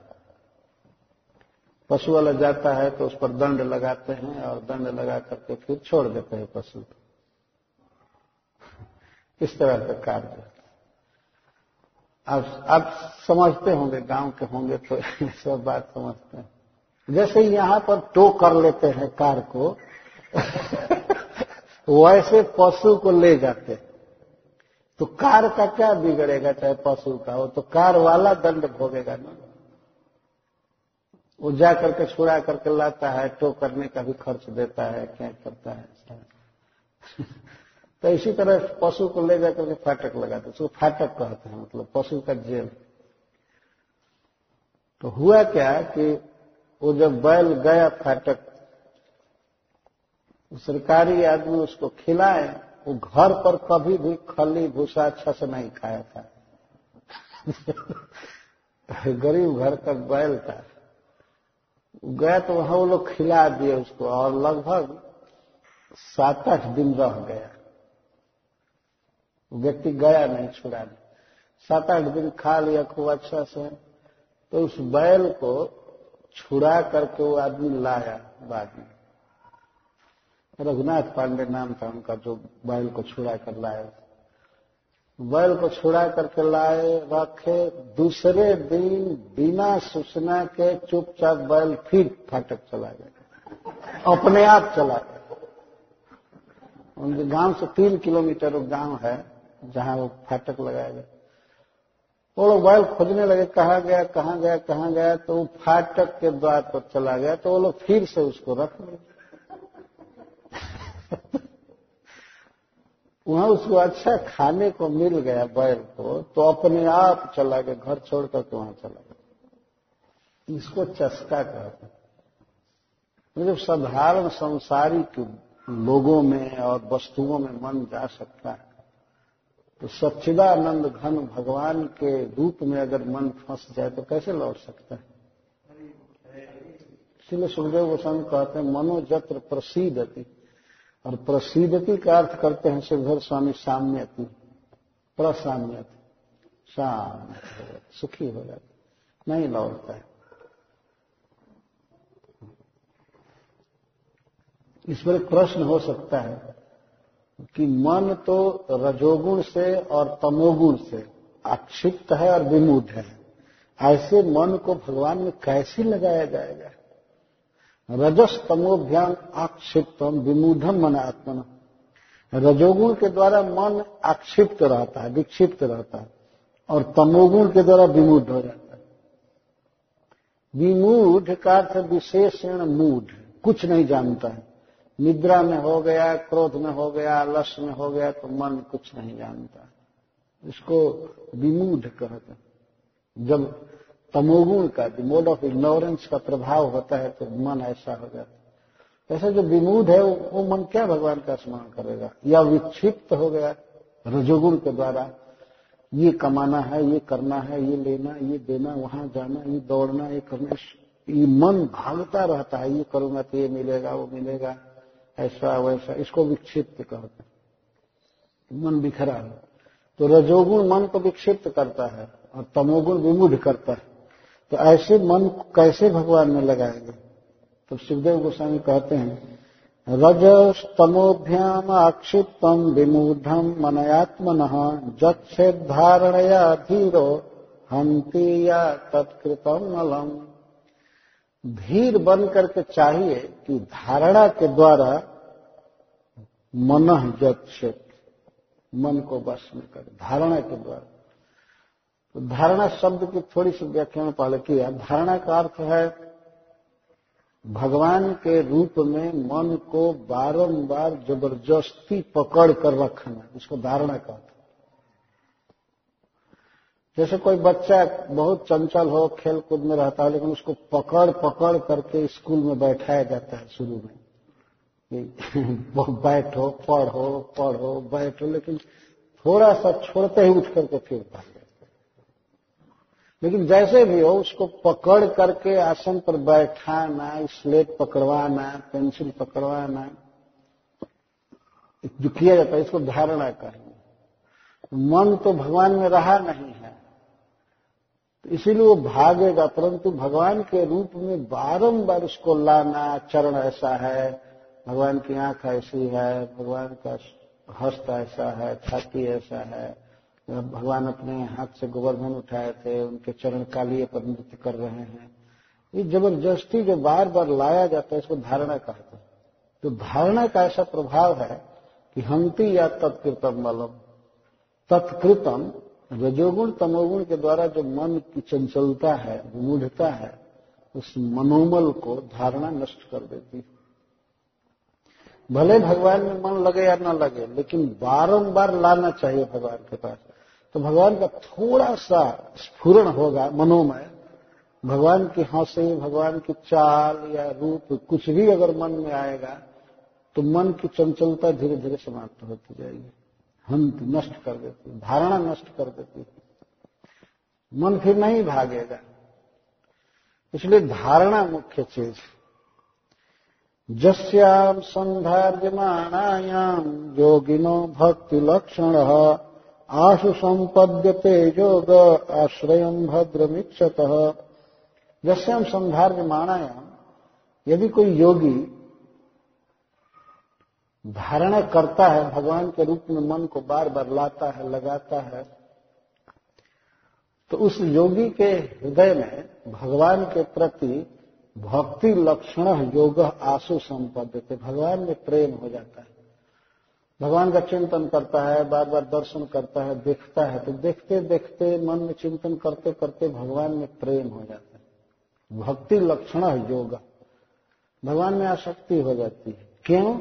पशु वाला जाता है तो उस पर दंड लगाते हैं, और दंड लगा करके फिर छोड़ देते हैं पशु को। इस तरह का कार्य। आप आप समझते होंगे, गाँव के होंगे तो <laughs> सब बात समझते हैं। जैसे यहाँ पर टो कर लेते हैं कार को <laughs> वैसे पशु को ले जाते। तो कार का क्या बिगड़ेगा? चाहे पशु का हो तो कार वाला दंड भोगेगा ना। वो जा करके छुड़ा करके लाता है टो करने का भी खर्च देता है, क्या करता है? <laughs> तो इसी तरह पशु को ले जाकर के फाटक लगाते उसको फाटक कहते हैं मतलब पशु का जेल। तो हुआ क्या कि वो जब बैल गया फाटक सरकारी आदमी उसको खिलाए, वो घर पर कभी भी खली भूसा अच्छा से नहीं खाया था। <laughs> गरीब घर का बैल था। गया तो वहाँ वो लोग खिला दिए उसको और लगभग सात आठ दिन रह गया। व्यक्ति गया नहीं छुड़ाने सात आठ दिन खा लिया खूब अच्छा से। तो उस बैल को छुड़ा करके वो आदमी लाया बाद में। रघुनाथ पांडे नाम था उनका जो बैल को छुड़ा कर लाए। बैल को छुड़ा करके लाए, रखे। दूसरे दिन बिना सूचना के चुपचाप बैल फिर फाटक चला गया। अपने आप चला गया। उनके गाँव से तीन किलोमीटर गाँव है, जहाँ वो फाटक लगाया गया। वो लोग बैल खोजने लगे, कहा गया, कहाँ गया कहाँ गया तो वो फाटक के द्वार पर चला गया तो वो लोग फिर से उसको रख लिया <laughs> वहाँ उसको अच्छा खाने को मिल गया बैल को तो अपने आप चला गया, घर छोड़ करके वहाँ चला गया। इसको चस्का कहते हैं। जब साधारण संसारिक लोगों में और वस्तुओं में मन जा सकता है। तो सच्चिदानंद घन भगवान के रूप में अगर मन फंस जाए तो कैसे लौट सकता है? इसलिए सुखदेव गोस्वामी कहते हैं, मनोजत्र प्रसिद्धति और प्रसिद्धति का अर्थ करते हैं श्रीधर स्वामी साम्यति प्रसाम्यति। शांत सुखी हो जाते नहीं लौटता है। इस पर एक प्रश्न हो सकता है कि मन तो रजोगुण से और तमोगुण से आक्षिप्त है और विमुद है। ऐसे मन को भगवान में कैसे लगाया जाएगा? रजस तमोभ्याम आक्षिप्तम विमूढ़म मन आत्मन। रजोगुण के द्वारा मन आक्षिप्त रहता है, विक्षिप्त रहता है, और तमोगुण के द्वारा विमूढ़ हो जाता है। विमूढ़ का अर्थ विशेषण मूढ़, कुछ नहीं जानता है। निद्रा में हो गया, क्रोध में हो गया लश में हो गया तो मन कुछ नहीं जानता। इसको विमूढ़ कहते जब तमोगुण का जो मोड ऑफ़ इग्नोरेंस का प्रभाव होता है तो मन ऐसा हो जाता है। ऐसा जो विमूढ़ है, वो मन क्या भगवान का स्मरण करेगा? या विक्षिप्त हो गया रजोगुण के द्वारा? ये कमाना है, ये करना है, ये लेना, ये देना, वहाँ जाना, ये दौड़ना, ये करना ये मन भागता रहता है, ये करूँगा तो ये मिलेगा, वो मिलेगा, ऐसा, वैसा, इसको विक्षिप्त कहते हैं। मन बिखरा है। तो रजोगुण मन को विक्षिप्त करता है और तमोगुण विमुढ़ करता है। तो ऐसे मन कैसे भगवान में लगाएँगे? तो शिवदेव गोस्वामी कहते हैं, रजस्तमोभ्याम आक्षिप्तम विमूढ़ मनयात्मन धारणया धीरो हंती या तत्कृतम अलम धीर बन करके चाहिए कि धारणा के द्वारा मन जक्षेत मन को बस में कर, धारणा के द्वारा। तो धारणा शब्द की थोड़ी सी व्याख्या में पहले किया। धारणा का अर्थ है, भगवान के रूप में मन को बारंबार ज़बरदस्ती पकड़ कर रखना, इसको धारणा का अर्थ जैसे कोई बच्चा बहुत चंचल हो खेल कूद में रहता है, लेकिन उसको पकड़ पकड़ करके स्कूल में बैठाया जाता है शुरू में। <laughs> बैठो, पढ़ो पढ़ो, बैठो, लेकिन थोड़ा सा छोड़ते ही उठ करके फिर भाग। लेकिन जैसे भी हो, उसको पकड़ करके आसन पर बैठाना, स्लेट पकड़वाना, पेंसिल पकड़वाना जो किया जाता है, इसको धारणा करेंगे मन तो भगवान में रहा नहीं है तो इसीलिए वो भागेगा, परंतु भगवान के रूप में बारंबार उसको लाना, चरण ऐसा है, भगवान की आँख ऐसी है, भगवान का हस्त ऐसा है, छाती ऐसा है भगवान अपने हाथ से गोवर्धन उठाए थे, उनके चरण कालिए पर नृत्य कर रहे हैं। ये ज़बरदस्ती जो बार बार लाया जाता है, इसको धारणा कहते हैं। तो धारणा का ऐसा प्रभाव है कि हंती या तत्कृतम मलम। तत्कृतम, रजोगुण, तमोगुण के द्वारा जो मन की चंचलता है, विमूढ़ता है, उस मनोमल को धारणा नष्ट कर देती है। भले भगवान में मन लगे या न लगे, लेकिन बारंबार लाना चाहिए भगवान के पास। तो भगवान का थोड़ा सा स्फुरण होगा मनोमय। भगवान की हँसी भगवान की चाल या रूप कुछ भी अगर मन में आएगा तो मन की चंचलता धीरे धीरे समाप्त होती जाएगी। हंत नष्ट कर देती, धारणा नष्ट कर देती। मन फिर नहीं भागेगा। इसलिए धारणा मुख्य चीज़। जस्याम संधार्यमाणायाम योगिनो भक्ति लक्षण आशु संपद्यते योग आश्रय भद्रमीक्षत जस्याम संधार्यमाणायाम यदि कोई योगी धारणा करता है, भगवान के रूप में मन को बार बार लाता है, लगाता है तो उस योगी के हृदय में भगवान के प्रति भक्ति लक्षण योग आशु संपद्य भगवान में प्रेम हो जाता है। भगवान का चिंतन करता है बार बार दर्शन करता है, देखता है तो देखते देखते, मन में चिंतन करते करते भगवान में प्रेम हो जाता है। भक्ति लक्षण है योग। भगवान में आसक्ति हो जाती है। क्यों?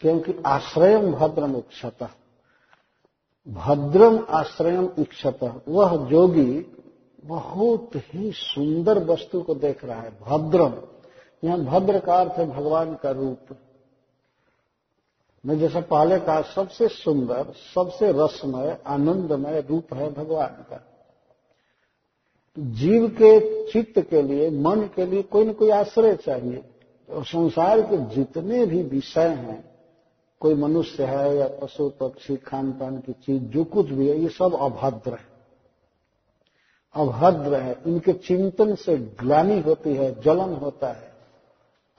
क्योंकि आश्रयम भद्रम इक्षत। भद्रम आश्रयम इक्षत। वह जोगी बहुत ही सुंदर वस्तु को देख रहा है, भद्रम। यहाँ भद्र का अर्थ है भगवान का रूप। मैं जैसा पहले कहा सबसे सुंदर, सबसे रसमय, आनंदमय रूप है भगवान का। जीव के चित्त के लिए, मन के लिए कोई न कोई आश्रय चाहिए। और संसार के जितने भी विषय हैं, कोई मनुष्य है या पशु, पक्षी खान पान की चीज़, जो कुछ भी है, ये सब अभद्र है। अभद्र है। इनके चिंतन से ग्लानी होती है, जलन होता है।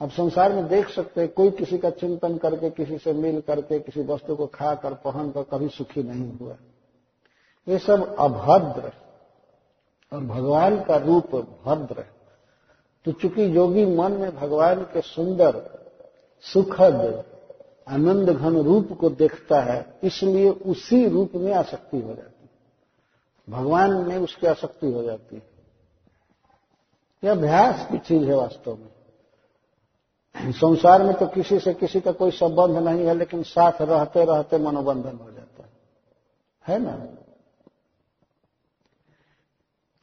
अब संसार में देख सकते हैं, कोई किसी का चिंतन करके, किसी से मिल करके, किसी वस्तु को खाकर, पहन कर कभी सुखी नहीं हुआ। ये सब अभद्र और भगवान का रूप भद्र। तो चूँकि योगी मन में भगवान के सुंदर, सुखद, आनंद घन रूप को देखता है, इसलिए उसी रूप में आसक्ति हो जाती है। भगवान में उसकी आसक्ति हो जाती है। यह अभ्यास की चीज़ है वास्तव में। संसार में तो किसी से किसी का कोई संबंध नहीं है, लेकिन साथ रहते रहते मनोबंधन हो जाता है। है ना?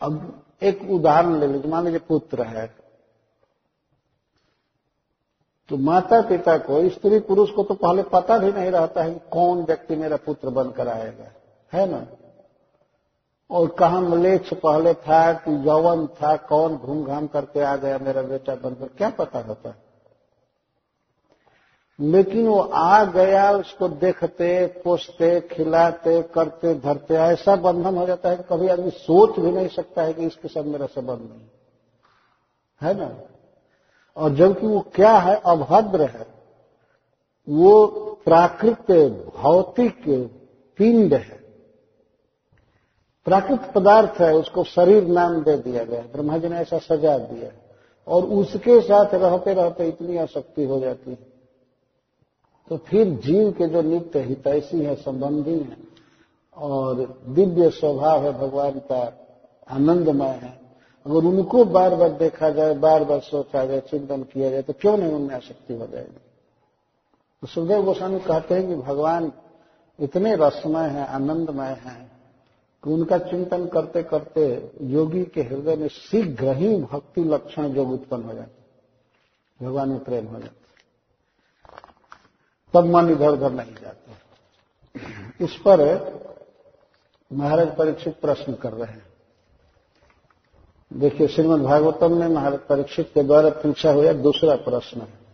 अब एक उदाहरण ले लीजिए, मान लीजिए पुत्र है। तो माता पिता को, स्त्री पुरुष को तो पहले पता भी नहीं रहता है कौन व्यक्ति मेरा पुत्र बनकर आएगा। है ना? और कहा मलेच्छ पहले था कि यौवन था, कौन घूम घाम करके आ गया मेरा बेटा बनकर, क्या पता होता? है लेकिन वो आ गया, उसको देखते, पोसते, खिलाते, करते, धरते, ऐसा बंधन हो जाता है कि कभी आदमी सोच भी नहीं सकता है कि इसके साथ मेरा संबंध नहीं है। ना? और जबकि वो क्या है? अभद्र है। वो प्राकृत भौतिक पिंड है। प्राकृत पदार्थ है, उसको शरीर नाम दे दिया गया ब्रह्मा जी ने ऐसा सजा दिया और उसके साथ रहते रहते इतनी आसक्ति हो जाती है। तो फिर जीव के जो नित्य हितैषी है, संबंधी है, और दिव्य स्वभाव है भगवान का, आनंदमय है, अगर उनको बार बार देखा जाए बार बार सोचा जाए, चिंतन किया जाए तो क्यों नहीं उनमें आसक्ति हो जाएगी? तो सुखदेव गोस्वामी कहते हैं कि भगवान इतने रसमय है, आनंदमय है, कि उनका चिंतन करते करते योगी के हृदय में शीघ्र ही भक्ति लक्षण जो उत्पन्न हो जाते भगवान में प्रेम हो जाता तब मन इधर उधर नहीं जाते। इस पर महाराज परीक्षित प्रश्न कर रहे हैं। देखिए, श्रीमद भागवतम में महाराज परीक्षित के द्वारा पूछा हुआ दूसरा प्रश्न है।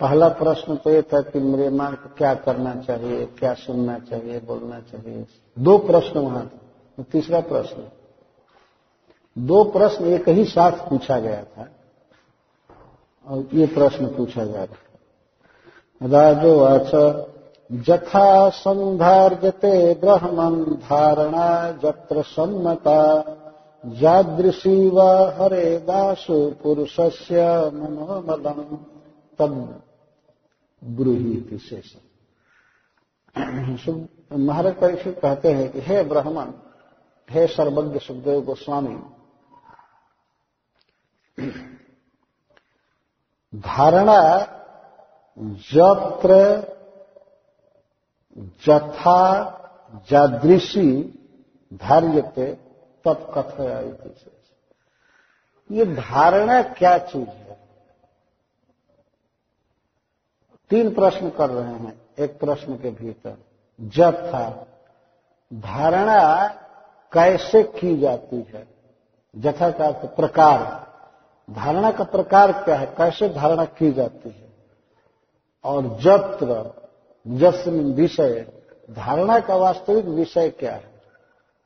पहला प्रश्न तो ये था कि मेरे माँ को क्या करना चाहिए, क्या सुनना चाहिए, बोलना चाहिए। दो प्रश्न वहाँ थे। तीसरा प्रश्न, दो प्रश्न एक ही साथ पूछा गया था और ये प्रश्न पूछा जा रहा राजोवाच जथा संधार्यते ब्रह्मं धारणा जत्र सम्मता, जादृशी व हरे दासु पुरुषस्य मनोमलम तब ब्रूही विशेष महाराज परीक्षित कहते हैं कि हे ब्राह्मण हे सर्वज्ञ सुखदेव गोस्वामी, धारणा जत्र जथा जादृशी धार्यते तब कथया ये धारणा क्या चीज़ है? तीन प्रश्न कर रहे हैं, एक प्रश्न के भीतर। जथा, धारणा कैसे की जाती है? जथा का प्रकार। धारणा का प्रकार क्या है? कैसे धारणा की जाती है? और जत्र जस्म विषय, धारणा का वास्तविक विषय क्या है?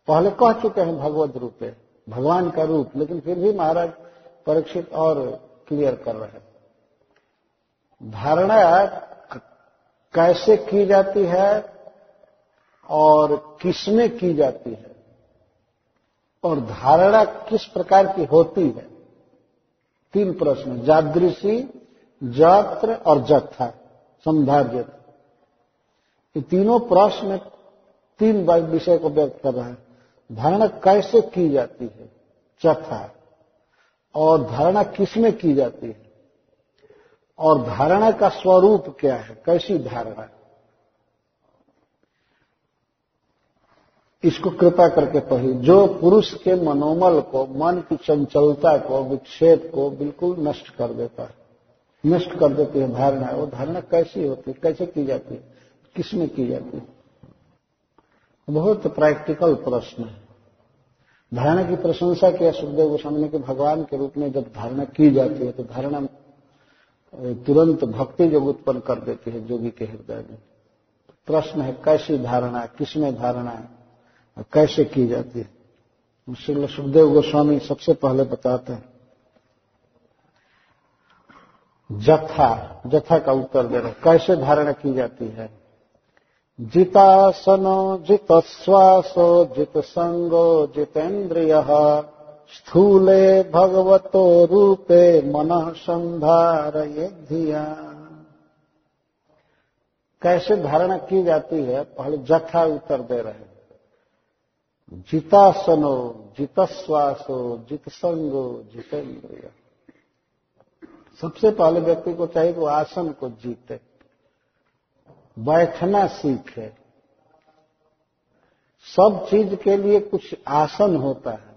पहले कह चुके हैं भगवत रूपे, भगवान का रूप, लेकिन फिर भी महाराज परीक्षित और क्लियर कर रहे हैं। धारणा कैसे की जाती है और किसमें की जाती है? और धारणा किस प्रकार की होती है? तीन प्रश्न, जादृशी, जत्र और जत्था। संधार्य ये तीनों प्रश्न तीन विषय को व्यक्त कर रहे हैं। धारणा कैसे की जाती है? चौथा। और धारणा किसमें की जाती है? और धारणा का स्वरूप क्या है? कैसी धारणा? इसको कृपा करके पढ़िए। जो पुरुष के मनोमल को, मन की चंचलता को विक्षेप को बिल्कुल नष्ट कर देता है। नष्ट कर देती है धारणा। वो धारणा कैसी होती है? कैसे की जाती है? किसमें की जाती है? बहुत प्रैक्टिकल प्रश्न है। धारणा की प्रशंसा किया सुखदेव गोस्वामी ने कि भगवान के रूप में जब धारणा की जाती है तो धारणा तुरंत भक्ति जब उत्पन्न कर देती है जोगी के हृदय में। प्रश्न है, कैसी धारणा है किसमें धारणा है? और कैसे की जाती है? श्री सुखदेव गोस्वामी सबसे पहले बताते हैं। जथा जथा का उत्तर दे रहे कैसे धारणा की जाती है? जितासनो जितश्वासो संगो जितेन्द्रियः स्थूले भगवतो रूपे मनः संधारये धिया कैसे धारणा की जाती है? पहले जथा उत्तर दे रहे जितासनो जितश्वासो जितसंगो जितेन्द्रिय सबसे पहले व्यक्ति को चाहिए कि वो आसन को जीते। बैठना सीखे। सब चीज़ के लिए कुछ आसन होता है।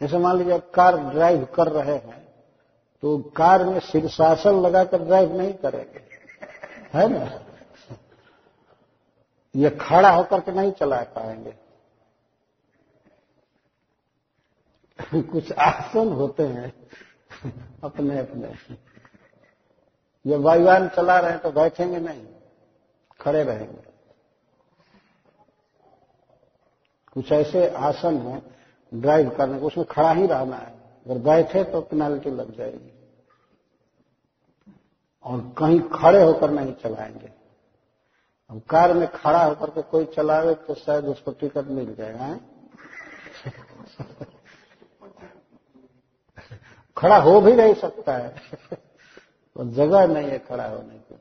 जैसे मान लीजिए, आप कार ड्राइव कर रहे हैं तो कार में शीर्षासन लगाकर ड्राइव नहीं करेंगे। है ना? ये खड़ा होकर के नहीं चला पाएँगे। कुछ आसन होते हैं <laughs> अपने अपने। ये वायुवान चला रहे हैं तो बैठेंगे नहीं, खड़े रहेंगे। कुछ ऐसे आसन है, ड्राइव करने को, उसमें खड़ा ही रहना है। अगर बैठे तो पेनाल्टी लग जाएगी। और कहीं खड़े होकर नहीं चलाएँगे। अब कार में खड़ा होकर के कोई चलावे तो शायद उसको टिकट मिल जाएगा <laughs> खड़ा हो भी नहीं सकता है। तो जगह नहीं है खड़ा होने की।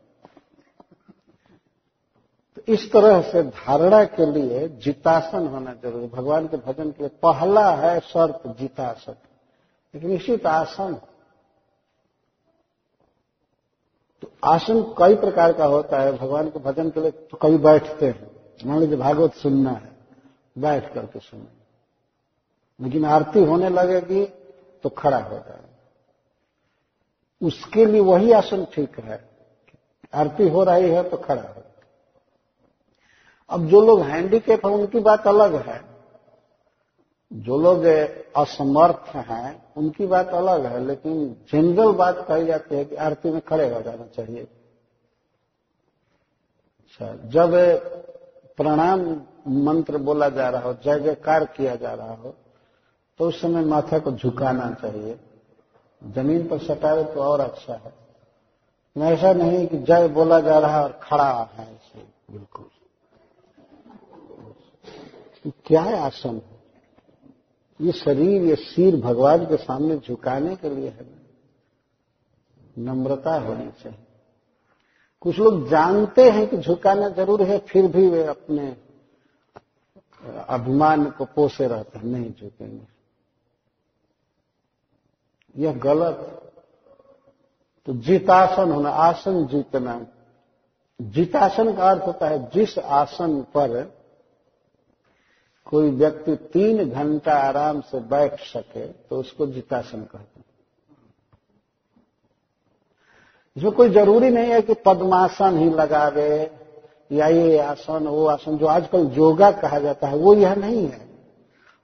तो इस तरह से धारणा के लिए जितासन होना ज़रूरी। भगवान के भजन के लिए पहला है शर्त जितासन। एक निश्चित आसन तो आसन कई प्रकार का होता है। भगवान के भजन के लिए तो कभी बैठते हैं। मान लीजिए भागवत सुनना है। बैठ करके सुनना लेकिन आरती होने लगेगी। तो खड़ा हो जाए। उसके लिए वही आसन ठीक है। आरती हो रही है तो खड़ा हो। अब जो लोग हैंडीकेप है, उनकी बात अलग है। जो लोग असमर्थ हैं, उनकी बात अलग है, लेकिन जनरल बात कही जाती है कि आरती में खड़े हो जाना चाहिए। अच्छा जब प्रणाम मंत्र बोला जा रहा हो, जय जयकार किया जा रहा हो तो उस समय माथा को झुकाना चाहिए। ज़मीन पर सटावे तो और अच्छा है। ऐसा नहीं कि जय बोला जा रहा और खड़ा है ऐसे। बिल्कुल। क्या आसन? है ये शरीर, ये सिर भगवान के सामने झुकाने के लिए है। नम्रता होनी चाहिए। कुछ लोग जानते हैं कि झुकाना ज़रूर है, फिर भी वे अपने अभिमान को पोसे रहते हैं, नहीं झुकेंगे। यह गलत। तो जितासन होना, आसन जीतना। जितासन का अर्थ होता है, जिस आसन पर कोई व्यक्ति तीन घंटा आराम से बैठ सके तो उसको जितासन कहते हैं। इसमें कोई ज़रूरी नहीं है कि पद्मासन ही लगावे, या ये आसन, वो आसन जो आजकल योगा कहा जाता है, वो यह नहीं है।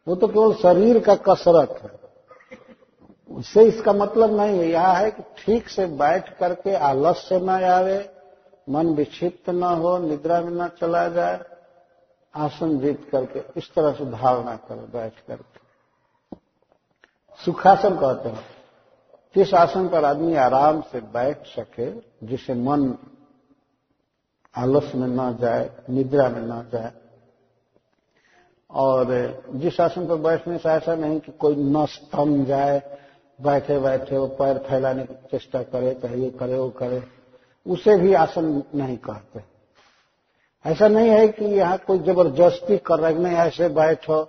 वो तो केवल शरीर का कसरत है। उससे इसका मतलब नहीं है। यह है कि ठीक से बैठ करके आलस्य न आवे, मन विक्षिप्त न हो, निद्रा में न चला जाए, आसन जीत करके इस तरह से धारणा करो, बैठ करके। सुखासन कहते हैं। किस आसन पर आदमी आराम से बैठ सके, जिसे मन आलस्य में न जाए, निद्रा में न जाए, और जिस आसन पर बैठने से ऐसा नहीं कि कोई न थम जाए बैठे बैठे वो पैर फैलाने की चेष्टा करे, चाहे ये करे, वो करे, उसे भी आसन नहीं कहते। ऐसा नहीं है कि यहाँ कोई ज़बरदस्ती कर रहे नहीं, ऐसे बैठो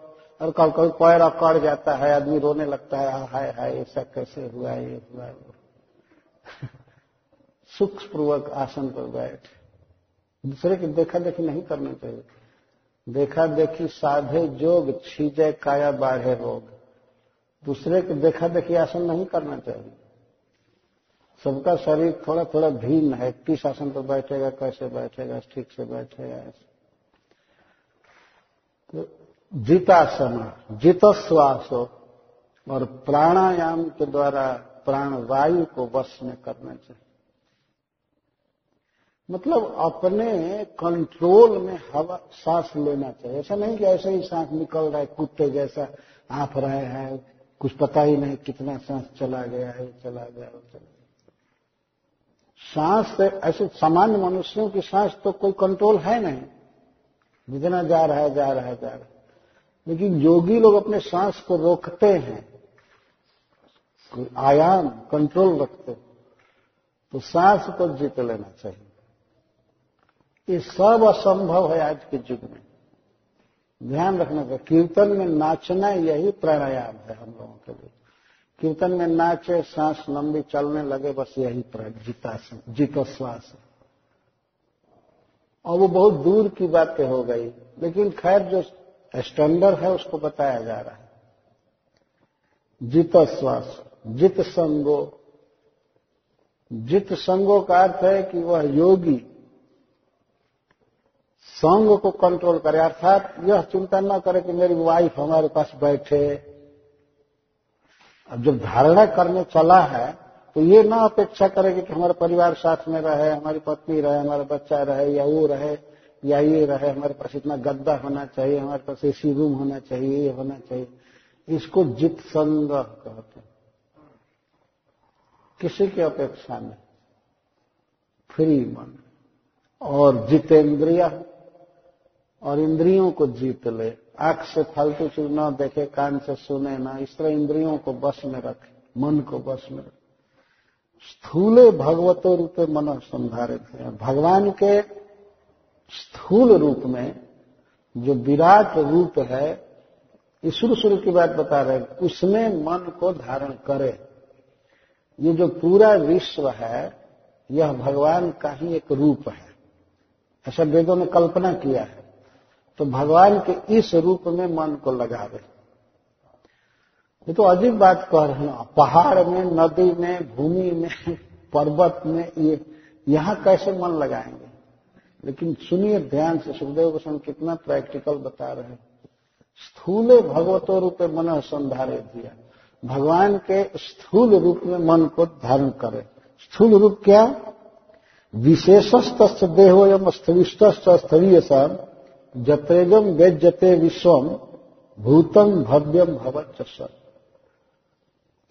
और कल कल पैर अकड़ जाता है, आदमी रोने लगता है हाय हाय, ऐसा कैसे हुआ, ये हुआ सुख पूर्वक आसन पर बैठ। दूसरे की देखा देखी नहीं करनी चाहिए। देखा देखी साधे जोग, छीजे काया बाढ़े रोग। दूसरे के देखा देखी आसन नहीं करना चाहिए। सबका शरीर थोड़ा थोड़ा भिन्न है, किस आसन पर बैठेगा, कैसे बैठेगा, ठीक से बैठेगा, ऐसे। तो जितासन जित श्वास और प्राणायाम के द्वारा प्राण वायु को वश में करना चाहिए। मतलब अपने कंट्रोल में हवा, सांस लेना चाहिए। ऐसा नहीं कि ऐसे ही सांस निकल रहा है, कुत्ते जैसा आफ रहे हैं कुछ पता ही नहीं कितना सांस चला गया है, चला गया वो चला सांस ऐसे सामान्य मनुष्यों की सांस तो कोई कंट्रोल है नहीं। जितना जा रहा है, जा रहा है, जा रहा है। लेकिन योगी लोग अपने सांस को रोकते हैं। आयाम कंट्रोल रखते तो सांस को जीत लेना चाहिए। ये सब असंभव है आज के युग में। ध्यान रखना चाहिए। कीर्तन में नाचना यही प्राणायाम है हम लोगों के लिए। कीर्तन में नाचे, सांस लंबी चलने लगे, बस यही जीता जीतो श्वास और वो बहुत दूर की बातें हो गई, लेकिन खैर जो स्टैंडर्ड है, उसको बताया जा रहा है। जित श्वास जित संगो जित संगो का अर्थ है कि वह योगी संग को कंट्रोल करे, अर्थात यह चिंता न करे कि मेरी वाइफ हमारे पास बैठे। अब जब धारणा करने चला है तो ये ना अपेक्षा करेगी कि हमारा परिवार साथ में रहे, हमारी पत्नी रहे, हमारा बच्चा रहे, या वो रहे, या ये रहे, हमारे पास इतना गद्दा होना चाहिए, हमारे पास एसी रूम होना चाहिए, ये होना चाहिए। इसको जित संग्रह कहते किसी की अपेक्षा नहीं। फ्री मन। और जितेंद्रिय और इंद्रियों को जीत ले। आँख से फालतू चीज़ न देखे, कान से सुने ना, इस तरह इंद्रियों को बस में रखे, मन को बस में रखे। स्थूले भगवतो रूपे मन संधारित है। भगवान के स्थूल रूप में जो विराट रूप है ये शुरू शुरू की बात बता रहे उसमें मन को धारण करे। ये जो पूरा विश्व है, यह भगवान का ही एक रूप है। ऐसा वेदों ने कल्पना किया है। तो भगवान के इस रूप में मन को लगावे ये तो अजीब बात कह रहे हैं, पहाड़ में, नदी में, भूमि में, पर्वत में, ये, यहाँ कैसे मन लगाएँगे? लेकिन सुनिए ध्यान से, सुखदेव गोस्वामी कितना प्रैक्टिकल बता रहे हैं। स्थूले भगवतो रूप मन संधारे दिया। भगवान के स्थूल रूप में मन को धारण करे। स्थूल रूप क्या? विशेषस्त देहोयम स्थविष्ट स्थवीय सर जतेजम वेजते विश्वम भूतम भव्यम भवत सर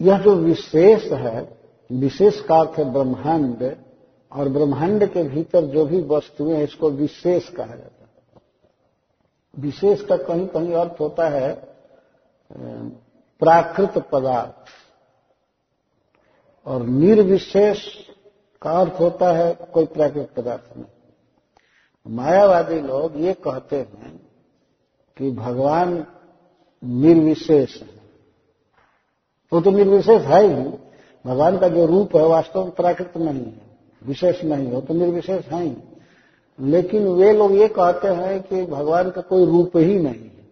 यह जो विशेष है, विशेष का अर्थ है ब्रह्मांड और ब्रह्मांड के भीतर जो भी वस्तुएँ हैं, इसको विशेष कहा जाता है। विशेष का कहीं कहीं अर्थ होता है प्राकृत पदार्थ। और निर्विशेष का अर्थ होता है, कोई प्राकृत पदार्थ नहीं। मायावादी लोग ये कहते हैं कि भगवान निर्विशेष है। वो तो निर्विशेष है ही। भगवान का जो रूप है वास्तव में प्राकृत नहीं है, विशेष नहीं हो तो निर्विशेष है ही। लेकिन वे लोग ये कहते हैं कि भगवान का कोई रूप ही नहीं है।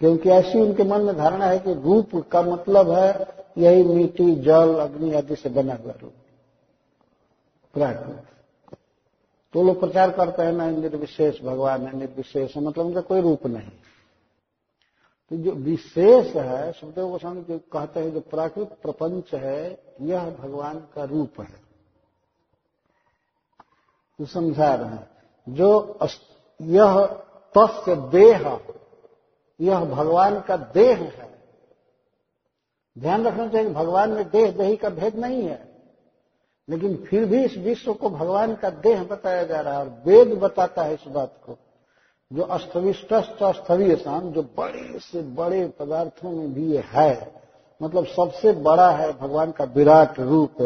क्योंकि ऐसी उनके मन में धारणा है कि रूप का मतलब है यही मिट्टी, जल, अग्नि आदि से बना हुआ रूप। प्राकृत। तो लोग प्रचार करते हैं ना निर्विशेष भगवान है, निर्विशेष है। मतलब उनका कोई रूप नहीं। तो जो विशेष है, सुखदेव गोस्वामी जो कहते हैं, जो प्राकृत प्रपंच है, यह भगवान का रूप है। तो समझा रहे हैं। जो यह तस्य देह, यह भगवान का देह है। ध्यान रखना चाहिए भगवान में देह देही का भेद नहीं है। लेकिन फिर भी इस विश्व को भगवान का देह बताया जा रहा है और वेद बताता है इस बात को। जो अस्थविष्ट स्थवीय शाम जो बड़े से बड़े पदार्थों में भी है मतलब सबसे बड़ा है भगवान का विराट रूप,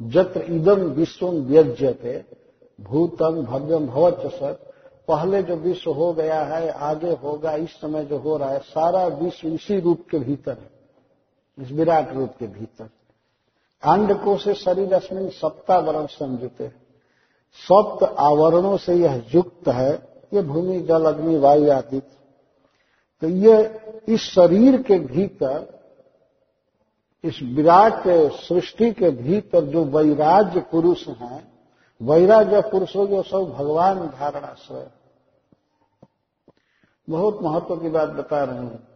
जत्र इदम विश्वम व्यज्यते भूतम भव्यम भवच सत। पहले जो विश्व हो गया है, आगे होगा, इस समय जो हो रहा है, सारा विश्व इसी रूप के भीतर है, इस विराट रूप के भीतर। अंड को से शरीर अस्मिन सप्तावरण संयुक्त सप्त आवरणों से यह युक्त है। ये भूमि, जल, अग्नि, वायु आदि। तो ये इस शरीर के भीतर, इस विराट सृष्टि के भीतर जो वैराज्य पुरुष हैं वैराग्य पुरुषों जो सब भगवान धारणा धारणाश्रय बहुत महत्व की बात बता रहे हैं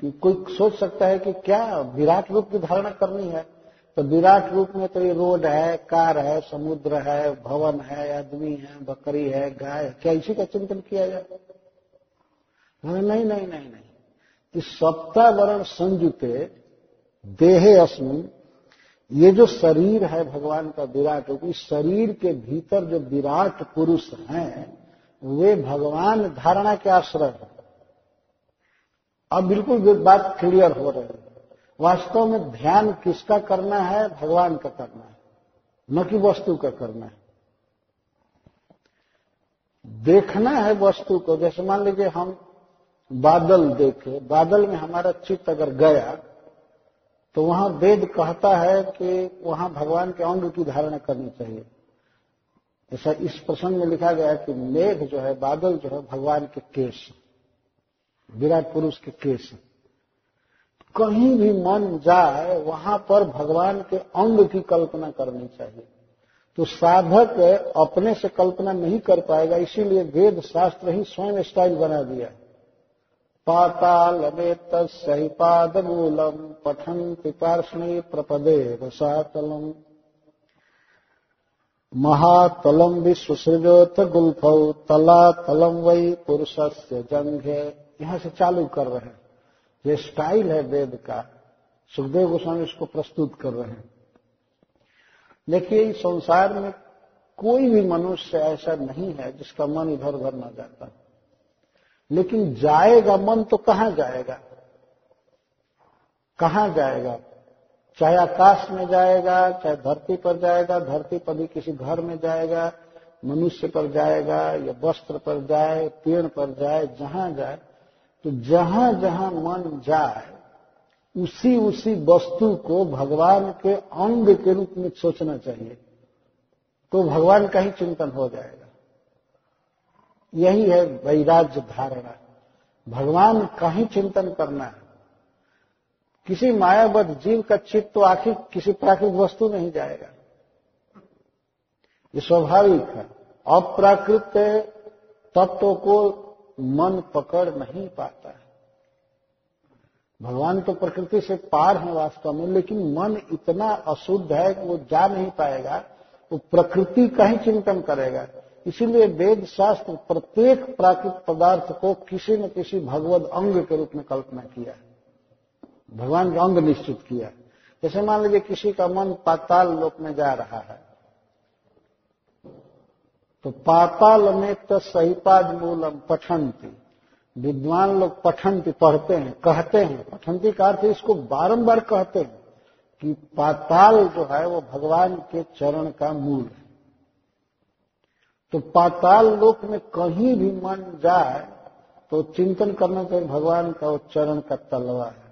कि कोई सोच सकता है कि क्या विराट रूप की धारणा करनी है? तो विराट रूप में तो ये रोड है, कार है, समुद्र है, भवन है, आदमी है, बकरी है, गाय है। क्या इसी का चिंतन किया जाए? नहीं नहीं नहीं नहीं नहीं। इस सप्तावरण संयुते, देहे अस्मिन ये जो शरीर है भगवान का विराट रूप, इस शरीर के भीतर जो विराट पुरुष हैं, वे भगवान धारणा के आश्रय है। अब बिल्कुल बात क्लियर हो रही है। वास्तव में ध्यान किसका करना है? भगवान का करना है। न कि वस्तु का करना है। देखना है वस्तु को। जैसे मान लीजिए हम बादल देखे। बादल में हमारा चित्त अगर गया तो वहाँ वेद कहता है कि वहाँ भगवान के अंग की धारणा करनी चाहिए। ऐसा इस प्रसंग में लिखा गया कि मेघ जो है, बादल जो है, भगवान के केश। विराट पुरुष के केश। कहीं भी मन जाए, वहाँ पर भगवान के अंग की कल्पना करनी चाहिए। तो साधक अपने से कल्पना नहीं कर पाएगा, इसीलिए वेद शास्त्र ही स्वयं स्टाइल बना दिया। पातालमेत मूलम पठन पार्ष्णी प्रपदे रसातलम महातलम विश्व सृजोत गुल्फौ तला तलम वही पुरुष से जंघे यहाँ से चालू कर रहे हैं। ये स्टाइल है वेद का। सुखदेव गोस्वामी इसको प्रस्तुत कर रहे हैं। देखिए संसार में कोई भी मनुष्य ऐसा नहीं है जिसका मन इधर उधर न जाता। लेकिन जाएगा मन तो कहाँ जाएगा? कहाँ जाएगा? चाहे आकाश में जाएगा, चाहे धरती पर जाएगा, धरती पर भी किसी घर में जाएगा, मनुष्य पर जाएगा या वस्त्र पर जाए, पेड़ पर जाए, जहाँ जाए। तो जहाँ जहाँ मन जाए, उसी उसी वस्तु को भगवान के अंग के रूप में सोचना चाहिए तो भगवान का ही चिंतन हो जाएगा। यही है वैराग्य धारणा। भगवान का ही चिंतन करना है। किसी मायाबद्ध जीव का चित्त तो आखिर किसी प्राकृतिक वस्तु नहीं जाएगा। ये स्वाभाविक है। अप्राकृत तत्व को मन पकड़ नहीं पाता है। भगवान तो प्रकृति से पार है वास्तव में, लेकिन मन इतना अशुद्ध है कि वो जा नहीं पाएगा, वो प्रकृति का ही चिंतन करेगा। इसीलिए वेद शास्त्र प्रत्येक प्राकृतिक पदार्थ को किसी न किसी भगवत अंग के रूप में कल्पना किया भगवान का अंग निश्चित किया जैसे मान लीजिए किसी का मन पाताल लोक में जा रहा है तो पाताल में तो सहीपाद मूलम पठंती विद्वान लोग पठंती पढ़ते हैं, कहते हैं। पठंती का अर्थ इसको बारंबार कहते हैं कि पाताल जो है वो भगवान के चरण का मूल है। तो पाताल लोक में कहीं भी मन जाए तो चिंतन करना चाहिए भगवान का वो चरण का तलवा है।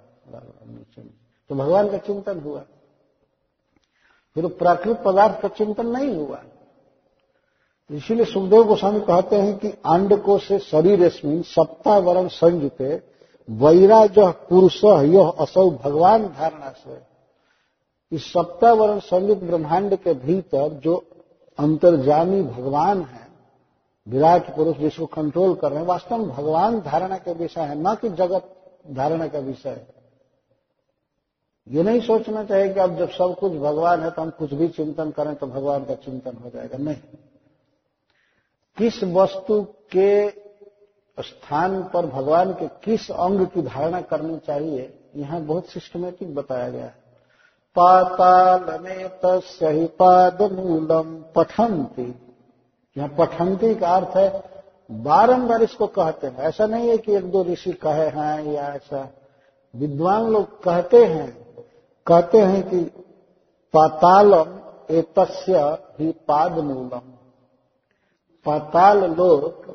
तो भगवान का चिंतन हुआ। फिर प्राकृतिक पदार्थ का चिंतन नहीं हुआ। इसीलिए सुखदेव गोस्वामी कहते हैं कि अंडको से शरीर स्मिन सप्ताह वरण संयुते वैराज पुरुष यह असौ भगवान धारणा से। इस सप्ताह वरण संयुक्त ब्रह्मांड के भीतर जो अंतर्जामी भगवान है, विराट पुरुष जिसको कंट्रोल कर रहे हैं, वास्तव में भगवान धारणा का विषय है, न कि जगत धारणा का विषय है। ये नहीं सोचना चाहिए कि अब जब सब कुछ भगवान है तो हम कुछ भी चिंतन करें तो भगवान का चिंतन हो जाएगा। नहीं। किस वस्तु के स्थान पर भगवान के किस अंग की धारणा करनी चाहिए, यहाँ बहुत सिस्टमेटिक बताया गया है। पाताल में तस्ही पाद मूलम पठंती यहाँ पठंती का अर्थ है, बारंबार इसको कहते हैं। ऐसा नहीं है कि एक दो ऋषि कहे हैं या ऐसा विद्वान लोग कहते हैं। कहते हैं कि पातालम एतस्य ही पाद मूलम पाताल लोक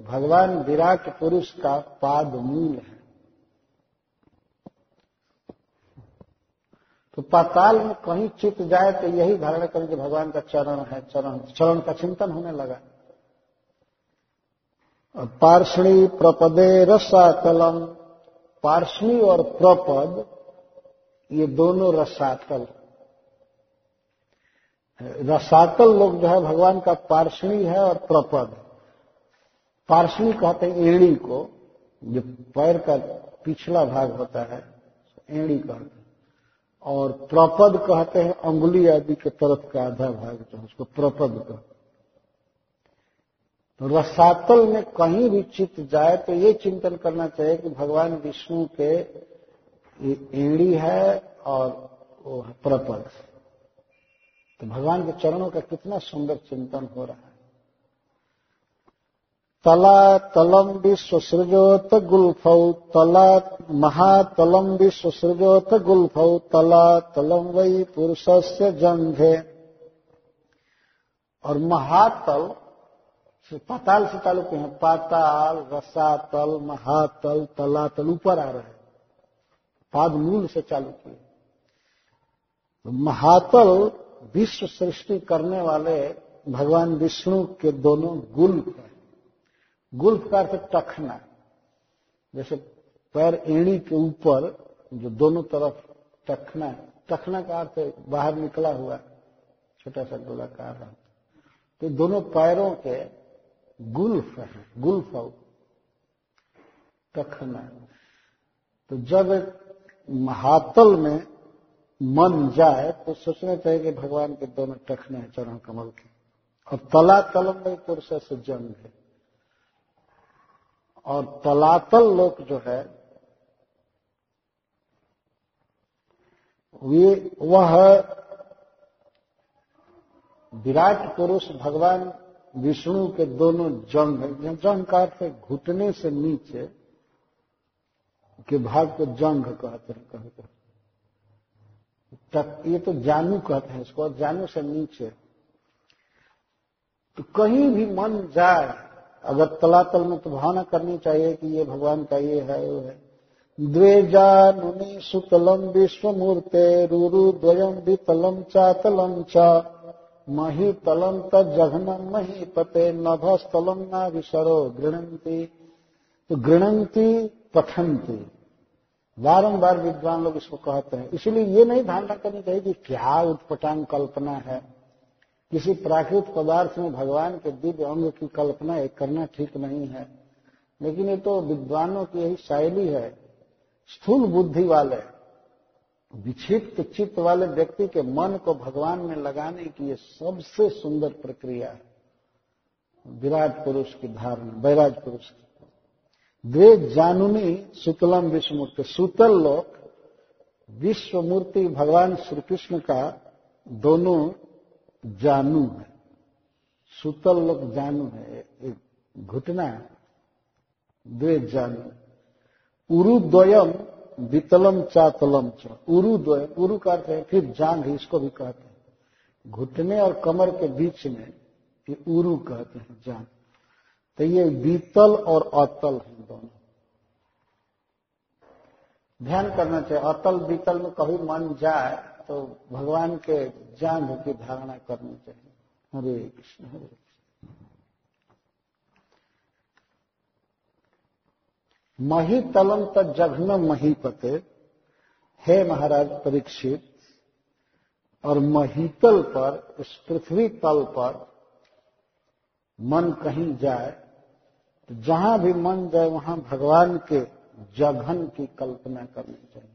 भगवान विराट पुरुष का पाद मूल है। तो पाताल में कहीं चित जाए तो यही धारणा करें कि भगवान का चरण है, चरण चरण का चिंतन होने लगा। पार्षणी प्रपदे रसातलम पार्षणी और प्रपद, ये दोनों रसातल। रसातल लोग जो है भगवान का पार्षणी है और प्रपद। पार्षणी कहते हैं एड़ी को, जो पैर का पिछला भाग होता है, एड़ी कहते हैं। और प्रपद कहते हैं अंगुली आदि के तरफ़ का आधा भाग जो है उसको प्रपद कहते तो रसातल में कहीं भी चित्त जाए तो ये चिंतन करना चाहिए कि भगवान विष्णु के एड़ी है और वो है प्रपद। तो भगवान के चरणों का कितना सुंदर चिंतन हो रहा है। तला तलम विश्व सृजोत गुल्फौ, तला महातलम विश्व सृजोत गुल्फौ, तला तलम वही पुरुष से जंघे। और महातल पाताल से तालुक है, पाताल, रसातल, महातल, तलातल ऊपर आ रहे पाद मूल से चालू किए। तो महातल विश्व सृष्टि करने वाले भगवान विष्णु के दोनों गुल्फ हैं। गुल्फ का अर्थ टखना जैसे पैर एड़ी के ऊपर जो दोनों तरफ़ टखना है टखना का अर्थ बाहर निकला हुआ छोटा सा गोलाकार तो दोनों पैरों के गुल्फ है, गुल्फ टखना तो जब महातल में मन जाए तो सोचना चाहिए कि भगवान के दोनों टखने हैं, चरण कमल के। और तला तलम में पुरुष से जंग है। और तलातल लोक जो है, वे, वह विराट पुरुष भगवान विष्णु के दोनों जंग है। जंग का अर्थ घुटने से नीचे के भाग को जंग कहते हैं, कहते तक ये तो जानू कहते हैं इसको जानू से नीचे। तो कहीं भी मन जाए, अगर तलातल में तो भावना करनी चाहिए कि ये भगवान का ये है, वो है। द्वे जानुनि सुतलम विश्व मूर्ते रूरु द्वयम वितलम चातलम चा। मही तलम तजघनम मही पते नभस्थलम ना विसरो गृणंती। तो गृणंती, पठंती। बारंबार विद्वान लोग इसको कहते हैं। इसलिए ये नहीं धारणा करनी चाहिए कि क्या उत्पटांग कल्पना है। किसी प्राकृत पदार्थ में भगवान के दिव्य अंग की कल्पना एक करना ठीक नहीं है। लेकिन ये तो विद्वानों की यही शैली है। स्थूल बुद्धि वाले, विक्षिप्त चित्त वाले व्यक्ति के मन को भगवान में लगाने की ये सबसे सुंदर प्रक्रिया है। विराट पुरुष की धारणा, बैराज पुरुष की। द्वे जानुनी सुतलम विश्वमूर्ति सुतल लोक, विश्वमूर्ति भगवान श्री कृष्ण का दोनों जानू है। सुतल लोक जानू है एक घुटना द्वे जानू उरुद्वयम वितलम चातलम च। उरु द्वय उरु का अर्थ है, फिर जांग इसको भी कहते हैं। घुटने और कमर के बीच में ये उरु कहते हैं जांग तो ये बीतल और अतल है दोनों। ध्यान करना चाहिए, अतल बीतल में कभी मन जाए तो भगवान के जांग की धारणा करनी चाहिए। हरे कृष्ण, हरे मही तलम तक जघन महीपते हे महाराज परीक्षित, और महीतल पर, इस पृथ्वी तल पर मन कहीं जाए तो जहाँ भी मन जाए, वहाँ भगवान के जघन की कल्पना करनी चाहिए।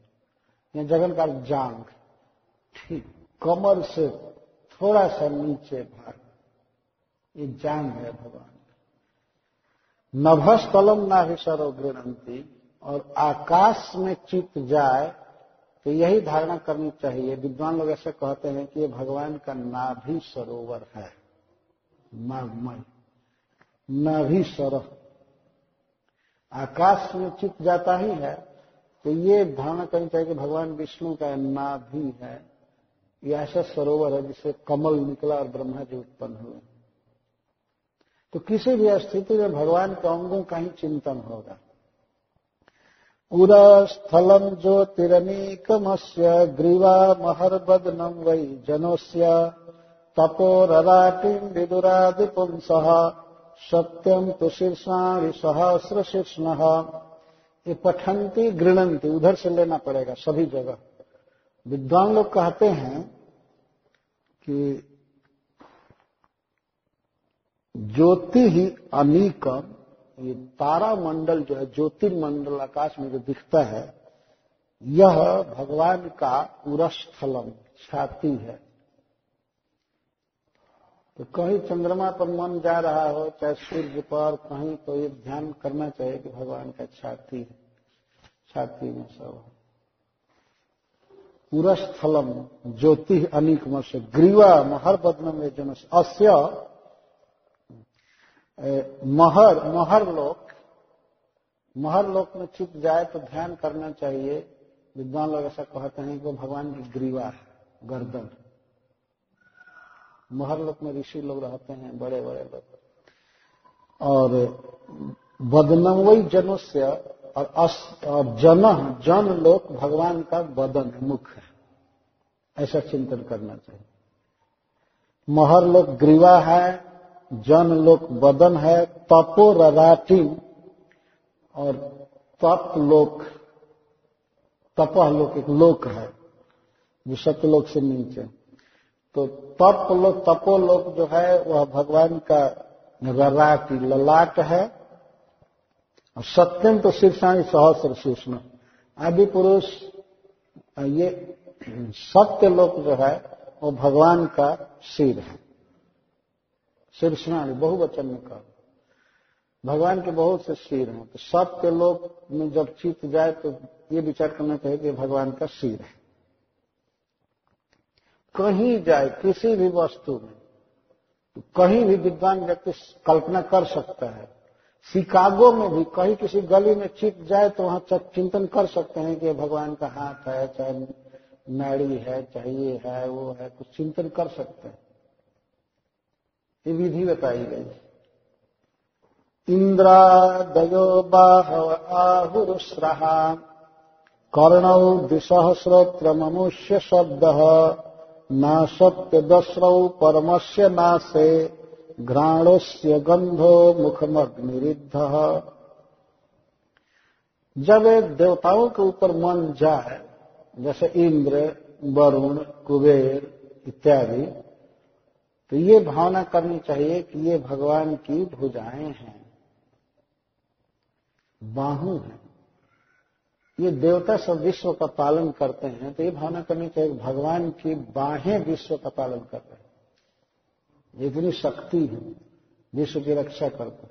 या जघन का जांग ठीक, कमर से थोड़ा सा नीचे भाग। ये जांग है भगवान। नभस्थलम नाभिसरो गृणंती और आकाश में चित जाए तो यही धारणा करनी चाहिए। विद्वान लोग ऐसे कहते हैं कि ये भगवान का नाभि सरोवर है। नाभमय। नाभि सरोह आकाश में चित जाता ही है तो ये धारणा करनी चाहिए कि भगवान विष्णु का नाभि है। यह ऐसा सरोवर है जिससे कमल निकला और ब्रह्मा जी उत्पन्न हुए। तो किसी भी स्थिति में भगवान के अंगों का ही चिंतन होगा। उरस्थलम ज्योतिरनीकमस्य ग्रीवा महर्बदनम वै जनोस्य तपोरराटिम विदुरादिपुंस। सत्यम तो शीर्षा सहस्र शीर्षण ये पठंती गृणंती उधर से लेना पड़ेगा सभी जगह। विद्वान लोग कहते हैं कि ज्योति ही अनीकम ये तारा मंडल जो है, ज्योतिर्मंडल आकाश में जो दिखता है, यह भगवान का उरस्थलम, छाती है। तो कहीं चंद्रमा पर मन जा रहा हो, चाहे सूर्य पर, कहीं तो ये ध्यान करना चाहिए कि भगवान का छाती है, छाती में सब पूरा स्थलम ज्योति अनिक से ग्रीवा महर बदनम ये जन अस्य महर महर लोक महर लोक में चित जाए तो ध्यान करना चाहिए। विद्वान लोग ऐसा कहते हैं कि भगवान की ग्रीवा है, गर्दन। महर लोक में ऋषि लोग रहते हैं बड़े बड़े लोग। और बदनमयी जनों से और, और जन जन लोक भगवान का बदन मुख है। ऐसा चिंतन करना चाहिए। महर लोक ग्रीवा है जन लोक बदन है तपो रराटी और तप लोक तपह लोक एक लोक है जो सत्यलोक से नीचे तो तप लोक तपो लोक जो है, वह भगवान का रराटी ललाट है। और सत्यम तो शीर्षाणी सहस्र सूक्ष्म। आदि पुरुष ये सत्य लोक जो है, वो भगवान का सिर है। शीर्षणाणी बहुवचन में कहा। भगवान के बहुत से सिर हैं। तो सत्य लोक में जब चित जाए तो ये विचार करना चाहिए कि भगवान का सिर है। कहीं जाए, किसी भी वस्तु में तो कहीं भी विद्वान व्यक्ति कल्पना कर सकता है। शिकागो में भी कहीं किसी गली में चिप जाए तो वहाँ चिंतन कर सकते हैं कि भगवान का हाथ है, चाहे नाड़ी है, चाहे ये है, वो है, कुछ चिंतन कर सकते हैं। ये विधि बताई गई इंद्रादयो बाहव आहुरुस्रहा, कर्णौ द्विसहस्रोत्र मनुष्य शब्द। न सत्य दस्रौ परमस्य नासे, घ्राणोस्य गंधो मुखमग्निरिद्ध। जब देवताओं के ऊपर मन जाए, जैसे इंद्र, वरुण, कुबेर इत्यादि तो ये भावना करनी चाहिए कि ये भगवान की भुजाएँ हैं। बाहु हैं। ये देवता सब विश्व का पालन करते हैं तो ये भावना करनी चाहिए भगवान की बाहें विश्व का पालन कर रहे हैं। इतनी शक्ति है, विश्व की रक्षा करते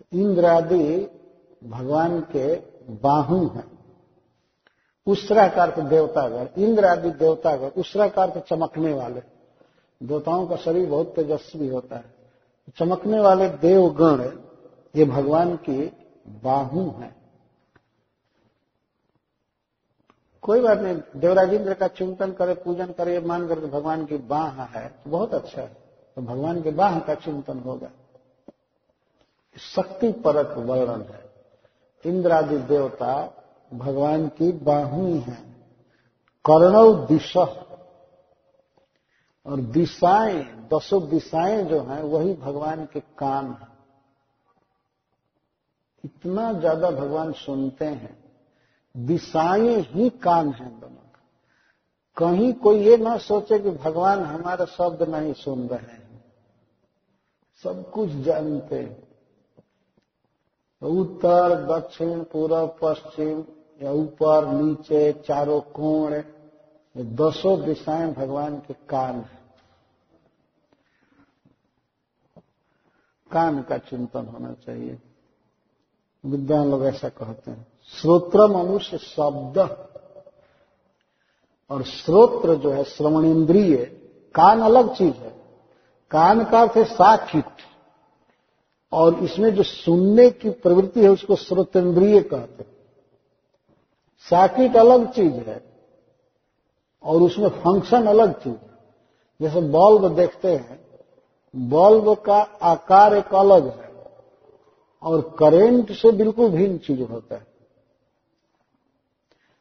तो इंद्र आदि भगवान के बाहु हैं। उसराकार के देवतागण इंद्र आदि देवतागण, उसराकार के चमकने वाले। देवताओं का शरीर बहुत तेजस्वी होता है। चमकने वाले देवगण, ये भगवान की बाहु हैं। कोई बात नहीं, देवराजेंद्र का चिंतन करे, पूजन करे मान कर भगवान की बाह है तो बहुत अच्छा है। तो भगवान के बाह का चिंतन होगा। शक्ति परक वर्णन है। इंद्रादि देवता भगवान की बाहु है। कर्णव दिशा। और दिशाएँ, दसों दिशाएँ जो हैं, वही भगवान के कान है। इतना ज़्यादा भगवान सुनते हैं। दिशाएँ ही कान है दोनों का। कहीं कोई ये ना सोचे कि भगवान हमारा शब्द नहीं सुन रहे हैं। सब कुछ जानते हैं। उत्तर, दक्षिण पूर्व पश्चिम, या ऊपर, नीचे, चारों कोण दसों दिशाएँ भगवान के कान है। कान का चिंतन होना चाहिए। विद्वान लोग ऐसा कहते हैं। श्रोत्र मनुष्य शब्द। और श्रोत्र जो है श्रवण इंद्रिय कान अलग चीज़ है। कान का अर्थ है साखिट और इसमें जो सुनने की प्रवृत्ति है, उसको श्रोतेंद्रिय कहते हैं। साकिट अलग चीज़ है, और उसमें फ़ंक्शन अलग चीज़ जैसे बल्ब देखते हैं, बल्ब का आकार एक अलग है, और करंट से बिल्कुल भिन्न चीज़ होता है।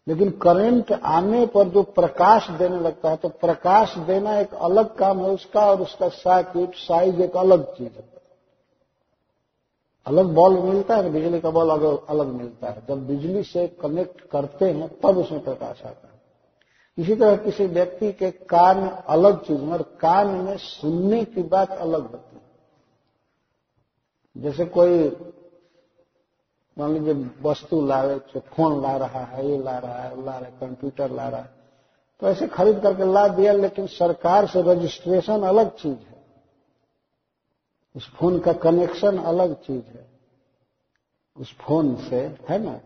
लेकिन करंट आने पर जो प्रकाश देने लगता है तो प्रकाश देना एक अलग काम है, उसका और उसका सर्किट साइज़ एक अलग चीज़ है। अलग बल्ब मिलता है बिजली का बल्ब अलग अलग मिलता है, जब बिजली से कनेक्ट करते हैं, तब उसमें प्रकाश आता है। इसी तरह किसी व्यक्ति के कान अलग चीज़ में और कान में सुनने की बात अलग होती है। जैसे कोई मान लीजिए वस्तु ला रहे फ़ोन ला रहा है, ये ला रहा है, ला रहा है, कंप्यूटर ला रहा है तो ऐसे खरीद करके ला दिया, लेकिन सरकार से रजिस्ट्रेशन अलग चीज़ है। उस फ़ोन का कनेक्शन अलग चीज़ है। उस फ़ोन से, है ना?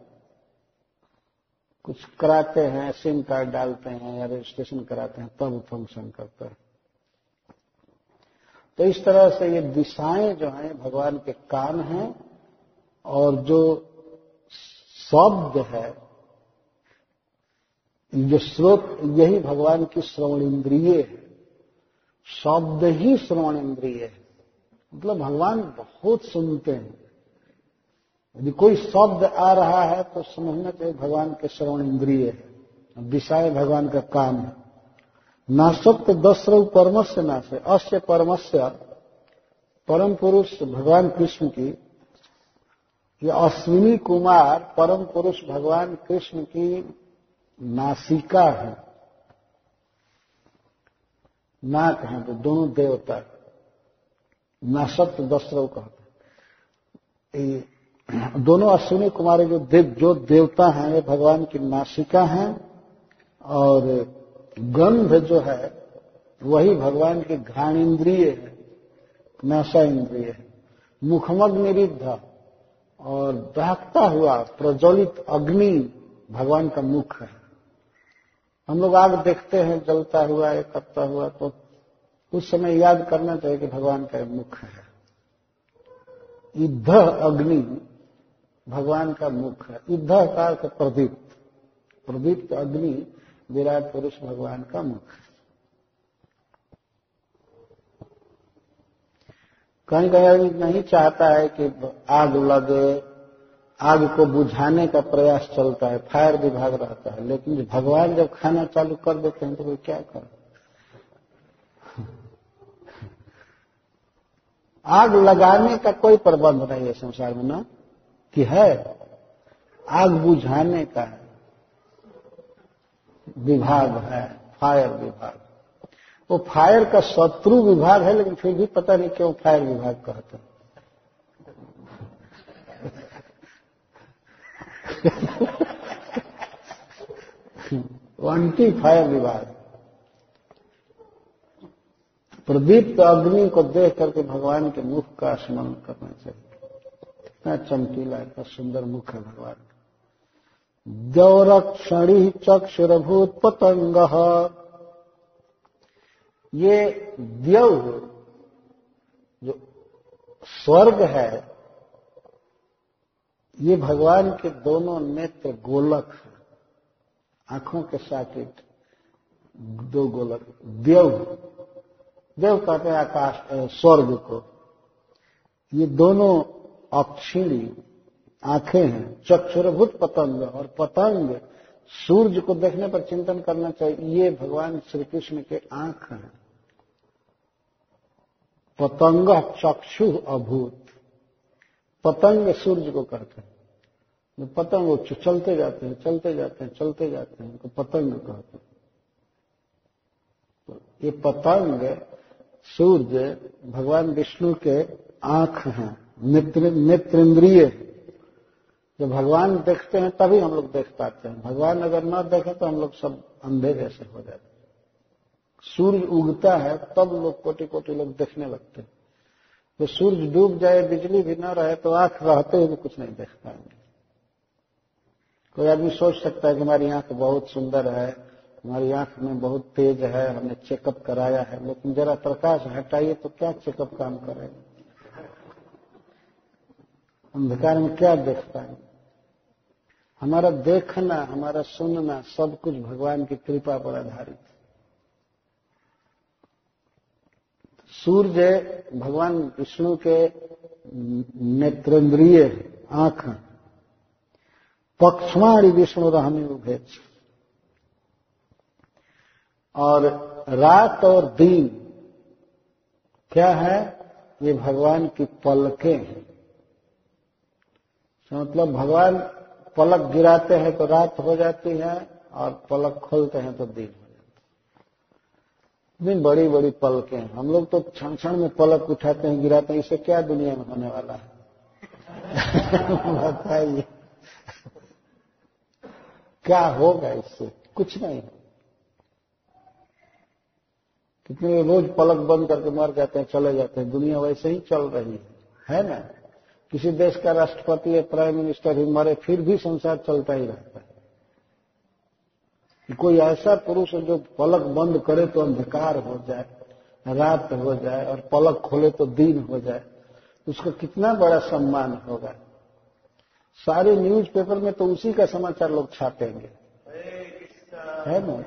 कुछ कराते हैं सिम कार्ड डालते हैं या रजिस्ट्रेशन कराते हैं, तब फ़ंक्शन करता है। तो इस तरह से ये दिशाएँ जो हैं, भगवान के कान हैं। और जो शब्द है, जो स्रोत, यही भगवान की श्रवण इंद्रिय है। शब्द ही श्रवण इंद्रिय है। मतलब भगवान बहुत सुनते हैं। यदि कोई शब्द आ रहा है तो समझना चाहिए भगवान के श्रवण इंद्रिय है। दिशाए भगवान का काम है। नाशक्त दसरव परमस्य नाश है अश्य परमस्य, परम पुरुष भगवान कृष्ण की ये अश्विनी कुमार परम पुरुष भगवान कृष्ण की नासिका है। नाक है तो दोनों देवता नासत दशरव कहते दोनों अश्विनी कुमार जो देव, जो देवता हैं वे भगवान की नासिका हैं और गंध जो है, वही भगवान की घ्राण इंद्रिय है, नाशा इंद्रिय है। मुखमग निरिद्ध और दहकता हुआ, प्रज्वलित अग्नि भगवान का मुख है। हम लोग आग देखते हैं, जलता हुआ या करता हुआ तो उस समय याद करना चाहिए कि भगवान का मुख है। युद्ध अग्नि भगवान का मुख है। युद्ध का प्रदीप्त प्रदीप्त अग्नि, विराट पुरुष भगवान का मुख है। कहीं कहीं आदमी नहीं चाहता है कि आग लगे, आग को बुझाने का प्रयास चलता है, फायर विभाग रहता है, लेकिन भगवान जब खाना चालू कर देते हैं तो वो क्या कर? आग लगाने का कोई प्रबंध नहीं है संसार में ना, कि है, आग बुझाने का विभाग है, फायर विभाग। वो फायर का शत्रु विभाग है, लेकिन फिर भी पता नहीं क्यों फायर विभाग कहते एंटी फायर विभाग। प्रदीप्त अग्नि को देख करके भगवान के मुख का स्मरण करना चाहिए। इतना चमकीला, इतना सुंदर मुख है भगवान। गौरक्षणी चक्षुरभूत पतंग ये द्यव जो स्वर्ग है, ये भगवान के दोनों नेत्र गोलक आँखों के साकिट दो गोलक। देव। देव कहते हैं आकाश स्वर्ग को। ये दोनों अक्षिणी आँखें हैं, चक्षुरभूत पतंग और पतंग। सूर्य को देखने पर चिंतन करना चाहिए, ये भगवान श्री कृष्ण के आँख हैं। पतंग चक्षु अभूत। पतंग सूर्य को कहते हैं। पतंग चलते जाते हैं, चलते जाते हैं, चलते जाते हैं, उनको पतंग कहते हैं। तो ये पतंग, सूर्य, भगवान विष्णु के आँख हैं, नेत्र नेत्रेंद्रिय। जब भगवान देखते हैं, तभी हम लोग देख पाते हैं। भगवान अगर न देखे तो हम लोग सब अंधे जैसे हो जाते हैं। सूर्य उगता है, तब लोग कोटि कोटि लोग देखने लगते हैं। तो सूर्य डूब जाए, बिजली भी न रहे तो आँख रहते हुए कुछ नहीं देख पाएँगे। कोई आदमी सोच सकता है कि हमारी आँख बहुत सुंदर है, हमारी आँख में बहुत तेज है, हमने चेकअप कराया है, लेकिन जरा प्रकाश हटाइए तो क्या चेकअप काम करेगा? अंधकार में क्या देख पाएँगे? हमारा देखना, हमारा सुनना, सब कुछ भगवान की कृपा पर आधारित है। सूर्य भगवान विष्णु के नेत्रेंद्रिय आँख, पक्षमाणी विष्णु रहने उभेद और रात और दिन, क्या है? ये भगवान की पलकें हैं। मतलब भगवान पलक गिराते हैं तो रात हो जाती है और पलक खोलते हैं तो दिन। इतनी बड़ी बड़ी पलकें। हम लोग तो क्षण क्षण में पलक उठाते हैं, गिराते हैं, इसे क्या दुनिया में होने वाला है? <laughs> बताइए। क्या होगा इससे? कुछ नहीं। कितने रोज पलक बंद करके मर जाते हैं, चले जाते हैं। दुनिया वैसे ही चल रही है। है ना? किसी देश का राष्ट्रपति या प्राइम मिनिस्टर ही मरे, फिर भी संसार चलता ही रहता है। कि कोई ऐसा पुरुष जो पलक बंद करे तो अंधकार हो जाए, रात हो जाए और पलक खोले तो दिन हो जाए उसका कितना बड़ा सम्मान होगा। सारे न्यूज़ पेपर में तो उसी का समाचार लोग छापेंगे। है ना?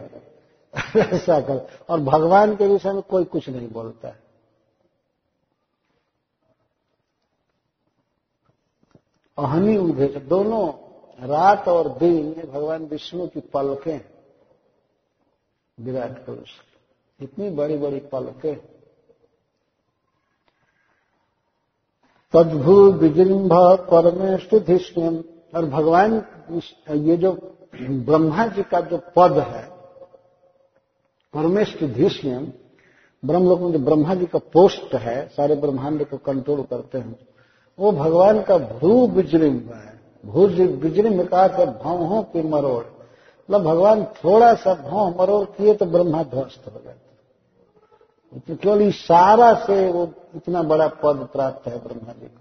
ऐसा कर और भगवान के विषय में कोई कुछ नहीं बोलता है। अहनी उभे दोनों, रात और दिन भगवान विष्णु की पलकें हैं। विराट पुरुष इतनी बड़ी बड़ी पलके। तद्भु विजृंभ परमेष्टधिष्ण्यम और भगवान ये जो ब्रह्मा जी का जो पद है परमेष्टधिष्ण्यम ब्रह्म लोक में जो ब्रह्मा जी का पोस्ट है, सारे ब्रह्मांड को कंट्रोल करते हैं, वो भगवान का भ्रू बिजरिम्ब है। भू बिजरिम्ब का भावों की मरोड़। मतलब भगवान थोड़ा सा भाव मरोड़ किए तो ब्रह्मा ध्वस्त हो जाते तो केवल इशारा से वो इतना बड़ा पद प्राप्त है ब्रह्मा जी को।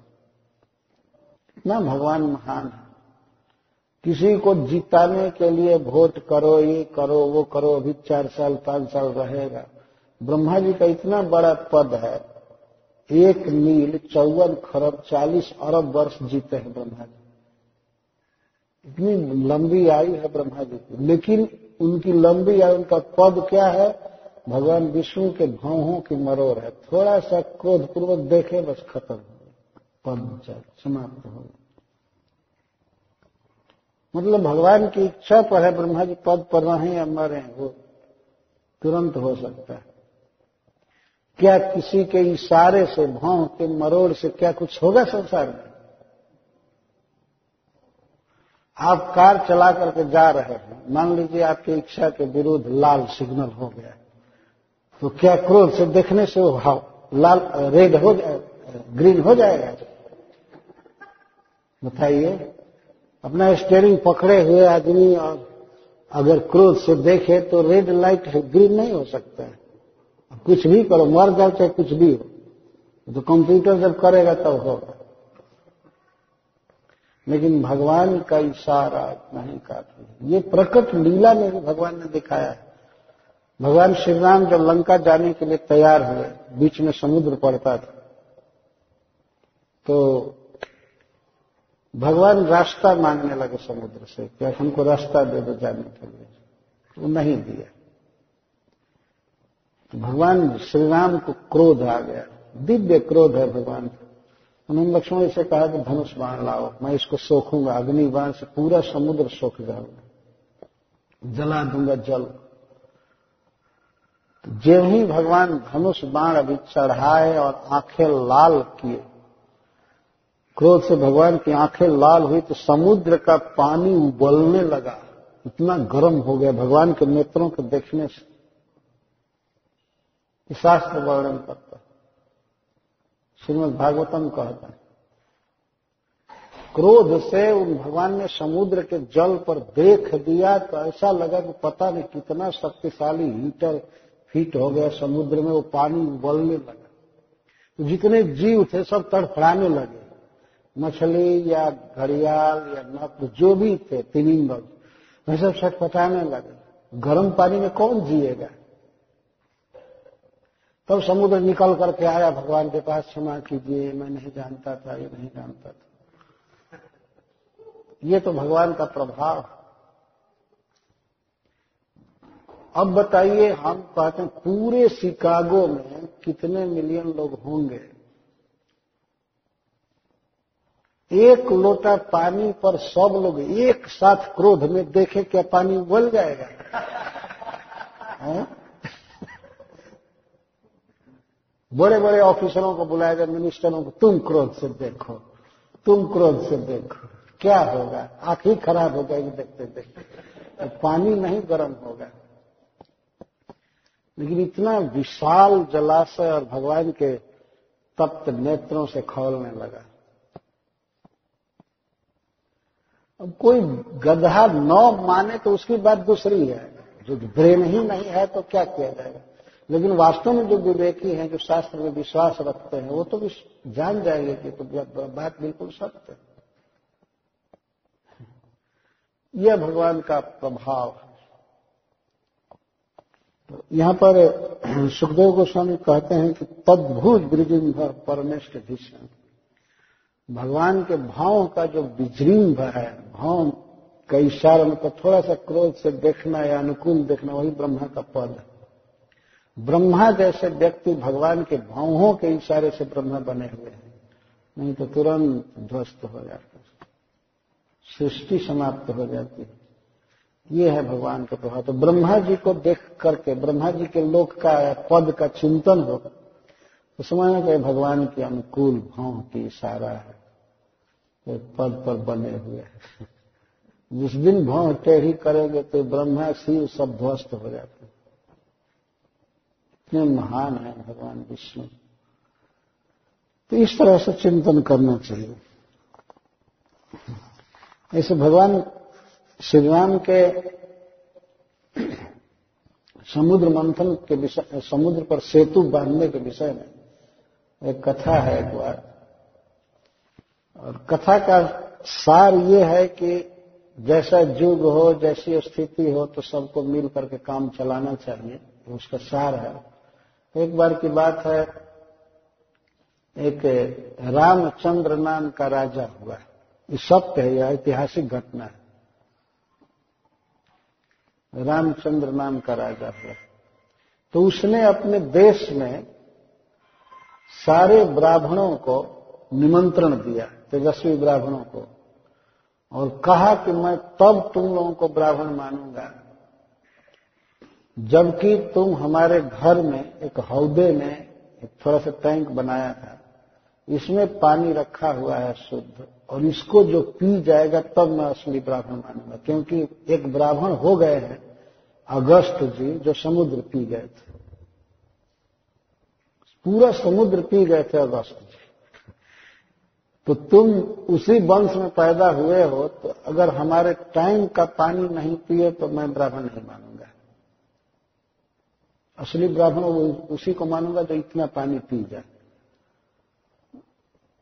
इतना भगवान महान है। किसी को जिताने के लिए वोट करो, ये करो, वो करो, अभी चार साल, पाँच साल रहेगा। ब्रह्मा जी का इतना बड़ा पद है, एक मील चौवन खरब, चालीस अरब वर्ष जीते हैं ब्रह्मा जी। इतनी लंबी आयु है ब्रह्मा जी की। लेकिन उनकी लंबी आयु, उनका पद क्या है? भगवान विष्णु के भावों की मरोर है थोड़ा सा क्रोध पूर्वक देखे, बस खत्म हो पद समाप्त हो मतलब भगवान की इच्छा पर है, ब्रह्मा जी पद पर रहे या मरे वो तुरंत हो सकता है। क्या किसी के इशारे से, भाव के मरोड़ से क्या कुछ होगा संसार में? आप कार चला करके जा रहे हैं, मान लीजिए आपकी इच्छा के विरुद्ध लाल सिग्नल हो गया तो क्या क्रोध से देखने से वो लाल, रेड हो जाए ग्रीन हो जाएगा? बताइए, अपना स्टेयरिंग पकड़े हुए आदमी और अगर क्रोध से देखे तो रेड लाइट ग्रीन नहीं हो सकता है। कुछ भी करो, मर जाओ चाहे कुछ भी हो तो कंप्यूटर जब करेगा तब होगा। लेकिन भगवान का इशारा इतना ही। काफ़ी ये प्रकट लीला में भी भगवान ने दिखाया है। भगवान श्री राम जब लंका जाने के लिए तैयार हुए, बीच में समुद्र पड़ता था तो भगवान रास्ता मांगने लगे समुद्र से क्या हमको रास्ता दे दो जाने के लिए। वो नहीं दिया। तो भगवान श्री राम को क्रोध आ गया। दिव्य क्रोध है भगवान उन्होंने लक्ष्मण से कहा कि धनुष बाण लाओ, मैं इसको सोखूँगा अग्नि बाण से पूरा समुद्र सोख जाऊँगा। जला दूँगा जल। तो जब ही भगवान धनुष बाण अभी चढ़ाए और आँखें लाल किए, क्रोध से भगवान की आँखें लाल हुई तो समुद्र का पानी उबलने लगा। इतना गर्म हो गया भगवान के नेत्रों को देखने से। शास्त्र वर्णन है श्रीमद भागवतम कहता है, क्रोध से उन भगवान ने समुद्र के जल पर देख दिया तो ऐसा लगा कि पता नहीं कितना शक्तिशाली हीटर फीट हो गया समुद्र में, वो पानी उबलने लगा। तो जितने जीव थे सब तड़फड़ाने लगे। मछली या घड़ियाल या नक जो भी थे तिमिंगल वे सब छटपटाने लगे। गर्म पानी में कौन जिएगा? तब समुद्र निकल करके आया, भगवान के पास क्षमा कीजिए, मैं नहीं जानता था, ये नहीं जानता था। ये तो भगवान का प्रभाव अब बताइए, हम कहते हैं, पूरे शिकागो में कितने मिलियन लोग होंगे? एक लोटा पानी पर सब लोग एक साथ क्रोध में देखे क्या पानी उबल जाएगा? बड़े बड़े ऑफिसरों को जाए, मिनिस्टरों को, तुम क्रोध से देखो, तुम क्रोध से देखो, क्या होगा? आँखें खराब हो जाएगी देखते देखते। तो पानी नहीं गर्म होगा। लेकिन इतना विशाल जलाशय और भगवान के तप्त नेत्रों से खोलने लगा। अब कोई गधा नौ माने तो उसकी बात दूसरी है। जो ब्रेन ही नहीं है तो क्या किया जाएगा? लेकिन वास्तव में जो विवेकी हैं, जो शास्त्र में विश्वास रखते हैं, वो तो जान जाएँगे कि तो बात बिल्कुल सत्य है। यह भगवान का प्रभाव है। तो यहाँ पर सुखदेव गोस्वामी कहते हैं कि तद्भुत ब्रिजिंभ परमेष्ट भीषण भगवान के भाव का जो विजृंभ है, भाव का इशारा मतलब थोड़ा सा क्रोध से देखना या अनुकूल देखना, वही ब्रह्मा का पद है। ब्रह्मा जैसे व्यक्ति भगवान के भावों के इशारे से ब्रह्मा बने हुए हैं। नहीं तो तुरंत ध्वस्त हो जाता है। सृष्टि समाप्त हो जाती है। ये है भगवान का प्रभाव। तो ब्रह्मा जी को देख करके, ब्रह्मा जी के लोक का या पद का चिंतन हो तो समझना कि भगवान के अनुकूल भाव की इशारा है। तो पद पर बने हुए हैं। <laughs> जिस दिन भाव टेढ़ी करेंगे तो ब्रह्मा शिव सब ध्वस्त हो जाते कितने महान है भगवान विष्णु। तो इस तरह से चिंतन करना चाहिए। ऐसे भगवान श्री राम के समुद्र मंथन के विषय, समुद्र पर सेतु बांधने के विषय में एक कथा है एक बार। और कथा का सार ये है कि जैसा युग हो, जैसी स्थिति हो तो सबको मिल करके काम चलाना चाहिए। उसका सार है। एक बार की बात है, एक रामचंद्र नाम का राजा हुआ ये सत्य है, यह ऐतिहासिक घटना है। रामचंद्र नाम का राजा हुआ तो उसने अपने देश में सारे ब्राह्मणों को निमंत्रण दिया, तेजस्वी ब्राह्मणों को, और कहा कि मैं तब तुम लोगों को ब्राह्मण मानूँगा। जबकि तुम हमारे घर में, एक हौदे में, एक थोड़ा सा टैंक बनाया था। इसमें पानी रखा हुआ है शुद्ध, और इसको जो पी जाएगा तब मैं असली ब्राह्मण मानूँगा, क्योंकि एक ब्राह्मण हो गए हैं, अगस्त जी, जो समुद्र पी गए थे। पूरा समुद्र पी गए थे अगस्त जी। तो तुम उसी वंश में पैदा हुए हो तो अगर हमारे टाइम का पानी नहीं पिए तो मैं ब्राह्मण नहीं मानूँगा। असली ब्राह्मण उसी को मानूँगा जो इतना पानी पी जाए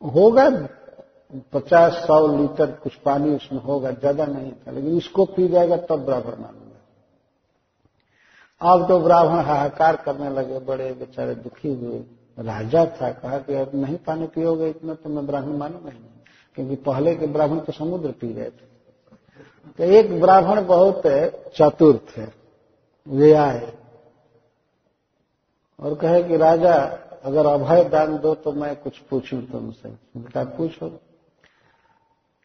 होगा, पचास, सौ लीटर कुछ पानी उसमें होगा, ज़्यादा नहीं था, लेकिन इसको पी जाएगा तब ब्राह्मण मानूँगा। अब तो ब्राह्मण हाहाकार करने लगे, बड़े बेचारे दुखी हुए। राजा था, कहा कि अब नहीं पानी पियोगे इतना तो मैं ब्राह्मण मानूँगा नहीं, क्योंकि पहले के ब्राह्मण तो समुद्र पी गए थे। तो एक ब्राह्मण बहुत चतुर थे, वे आए। और कहे कि, राजा, अगर अभय दान दो तो मैं कुछ पूछूँ तुमसे. कहा, पूछो।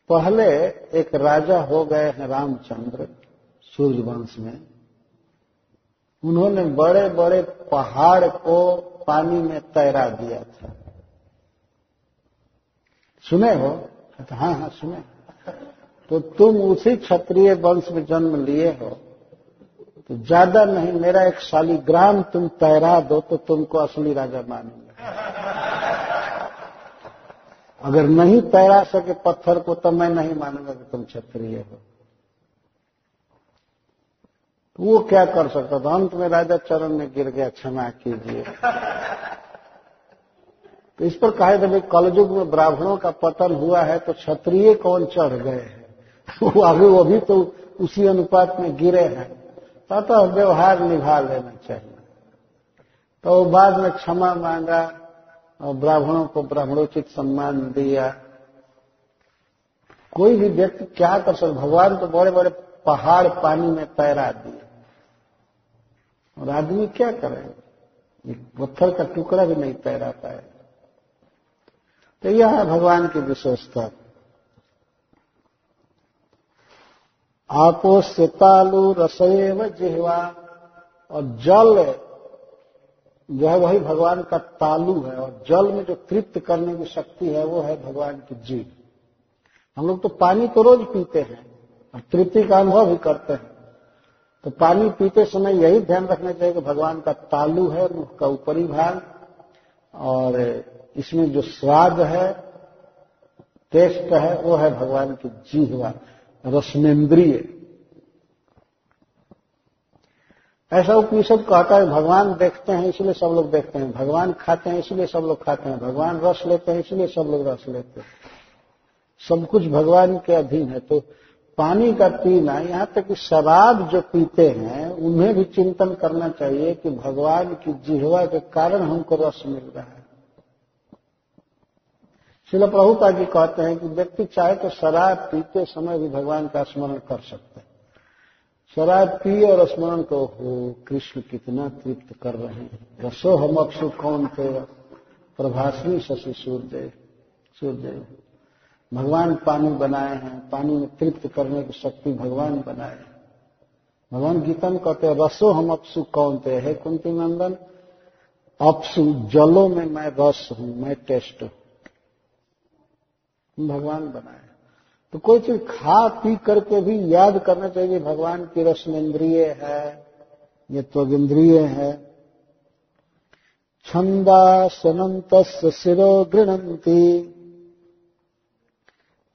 पहले एक राजा हो गए हैं रामचंद्र सूर्य वंश में। उन्होंने बड़े बड़े पहाड़ को पानी में तैरा दिया था। सुने हो? हाँ हाँ सुने। तो तुम उसी क्षत्रिय वंश में जन्म लिए हो। तो ज़्यादा नहीं, मेरा एक शालीग्राम तुम तैरा दो तो तुमको असली राजा मानूँगा। अगर नहीं तैरा सके पत्थर को तो मैं नहीं मानूँगा कि तुम क्षत्रिय हो। तो वो क्या कर सकता था? अंत में राजा चरण में गिर गया, क्षमा कीजिए। तो इस पर कहा थे भाई कलयुग में ब्राह्मणों का पतन हुआ है तो क्षत्रिय कौन चढ़ गए हैं? <laughs> वो अभी वो भी तो उसी अनुपात में गिरे हैं। अतः व्यवहार निभा लेना चाहिए। तो बाद में क्षमा मांगा और ब्राह्मणों को ब्राह्मणोचित सम्मान दिया। कोई भी व्यक्ति क्या कर सकता? भगवान तो बड़े बड़े पहाड़ पानी में तैरा दिए। और आदमी क्या करे? पत्थर का टुकड़ा भी नहीं तैरा पाए तो यह है भगवान की विशेषता। आपो से तालु रसएव जिहवा, और जल जो है वही भगवान का तालु है, और जल में जो तृप्त करने की शक्ति है, वो है भगवान की जीव हम लोग तो पानी तो रोज पीते हैं, और तृप्ति का अनुभव भी करते हैं। तो पानी पीते समय यही ध्यान रखना चाहिए कि भगवान का तालु है मुख का ऊपरी भाग, और इसमें जो स्वाद है, टेस्ट है, वो है भगवान की जीहवा। रश्मेन्द्रिय ऐसा उपनिषद कहता है, भगवान देखते हैं, इसलिए सब लोग देखते हैं। भगवान खाते हैं, इसलिए सब लोग खाते हैं। भगवान रस लेते हैं, इसलिए सब लोग रस लेते हैं। सब कुछ भगवान के अधीन है तो पानी का पीना, यहाँ तक कि शराब जो पीते हैं, उन्हें भी चिंतन करना चाहिए कि भगवान की जिहवा के कारण हमको रस मिल रहा है। शिल प्रभुपा जी कहते हैं कि व्यक्ति चाहे तो शराब पीते समय भी भगवान का स्मरण कर सकते हैं। शराब पी और स्मरण तो हो, कृष्ण कितना तृप्त कर रहे हैं। रसो हम अक्षु कौन थे प्रभाषणी शशि सूर्यदेव सूर्यदेव भगवान पानी बनाए हैं, पानी में तृप्त करने की शक्ति भगवान बनाए हैं। भगवान गीता में कहते हैं, रसो हम अपसु कौन थे है कुंती नंदन, अपसु जलों में मैं रस हूँ, मैं टेस्ट हूँ। भगवान बनाए। तो कोई चीज़ खा पी करके भी याद करना चाहिए भगवान की रश्मेंद्रिय है, ये त्वगिंद्रिय है। छंदासनंत शिरो गृणंती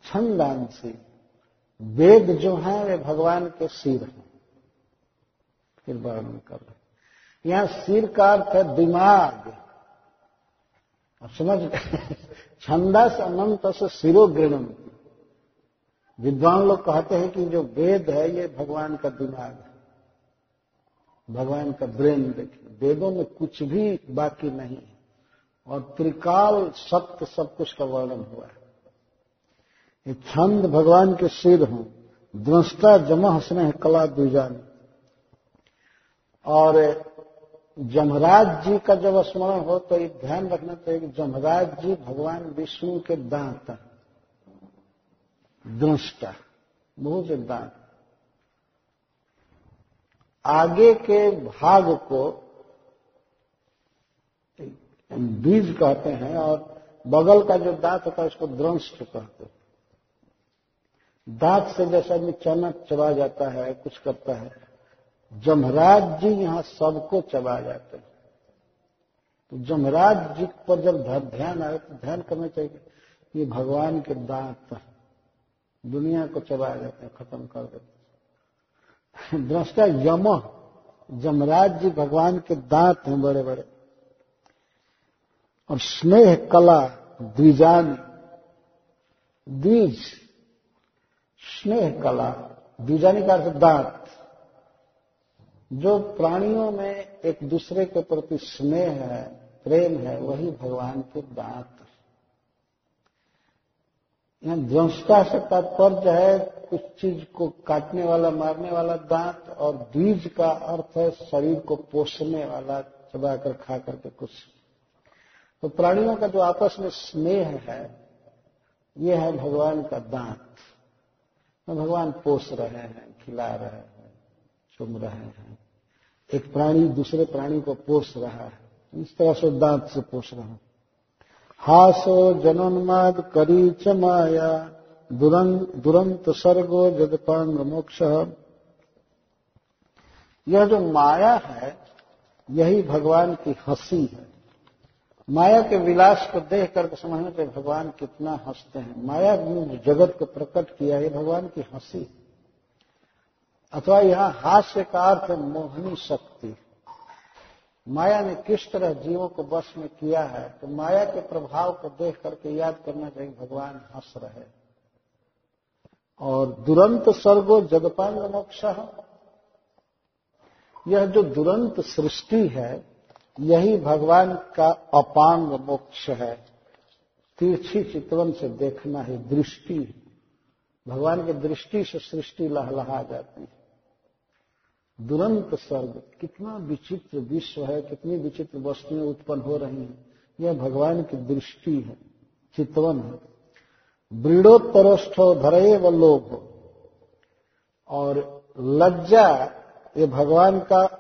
छंदांसी। वेद जो है, वे भगवान के सिर हैं। फिर वर्णन कर रहे यहाँ सिर का अर्थ है दिमाग। अब समझ छंदस अनंत से सिरो गृणम विद्वान लोग कहते हैं कि जो वेद है, ये भगवान का दिमाग है। भगवान का ब्रेन, देखिए, वेदों में कुछ भी बाकी नहीं है। और त्रिकाल सत्य सब कुछ का वर्णन हुआ है। ये छंद भगवान के सिर हों। दृष्टा जमा स्नेह कला दुजान और जमराज जी का जब स्मरण हो तो ये ध्यान रखना चाहिए कि जमराज जी भगवान विष्णु के दांत, दृष्टा, बहुत दांत। आगे के भाग को बीज कहते हैं और बगल का जो दांत होता है उसको द्रंष्ट कहते हैं। दांत से जैसा आदमी चना चबा जाता है, कुछ करता है। जमराज जी यहाँ सबको चबा जाते हैं। तो जमराज जी पर जब ध्यान आए तो ध्यान करना चाहिए ये भगवान के दांत दुनिया को चबा जाते हैं, खत्म कर देते दृष्टा यम, जमराज जी भगवान के दांत हैं बड़े बड़े और स्नेह, कला, द्विजान, द्विज, स्नेह, कला, द्विजानी का अर्थ दांत। जो प्राणियों में एक दूसरे के प्रति स्नेह है, प्रेम है, वही भगवान के दांत यहाँ ध्वंसता से तात्पर्य है, कुछ चीज़ को काटने वाला, मारने वाला दांत और बीज का अर्थ है शरीर को पोषने वाला चबा कर खा करके कुछ। तो प्राणियों का जो आपस में स्नेह है, ये है भगवान का दांत। तो भगवान पोष रहे हैं, खिला रहे हैं, चुम रहे हैं। एक प्राणी दूसरे प्राणी को पोष रहा है। इस तरह से दांत से पोष रहा है। हासो जनोन्माद करी च माया दुरंत सर्गो जगपांग मोक्ष। यह जो माया है, यही भगवान की हँसी है। माया के विलास को देख करके समझने पे भगवान कितना हँसते हैं। माया ने जगत को प्रकट किया है भगवान की हँसी अथवा यहाँ हास्य का अर्थ मोहनी शक्ति। माया ने किस तरह जीवों को वश में किया है तो माया के प्रभाव को देख करके याद करना चाहिए, भगवान हंस रहे। और दुरंत सर्गो जगपांग मोक्ष। यह जो दुरंत सृष्टि है, यही भगवान का अपांग मोक्ष है। तीर्थी चितवन से देखना है दृष्टि। भगवान की दृष्टि से सृष्टि लहलहा जाती है। दुरंत स्वर्ग। कितना विचित्र विश्व है, कितनी विचित्र वस्तुएँ उत्पन्न हो रही हैं। यह भगवान की दृष्टि है, चितवन है। ब्रीडोत्तरोष्ठो धरे व लोभ। और लज्जा ये भगवान का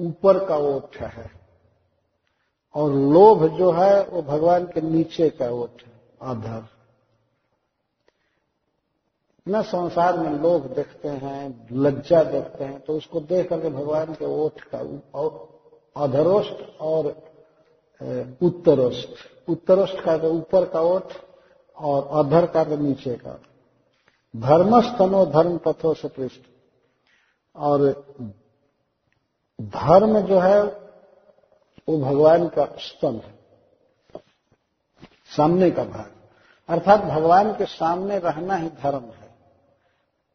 ऊपर का ओठ है। और लोभ जो है, वो भगवान के नीचे का ओठ है, आधार। न संसार में लोग देखते हैं, लज्जा देखते हैं तो उसको देख करके भगवान के ओठ का अधरोष्ट और उत्तरोष्ट। उत्तरोष्ट का तो ऊपर का ओठ और अधर का तो नीचे का। धर्मस्तनो धर्म पथो से पृष्ठ। और धर्म जो है, वो भगवान का स्तंभ है। सामने का भाग। अर्थात भगवान के सामने रहना ही धर्म है।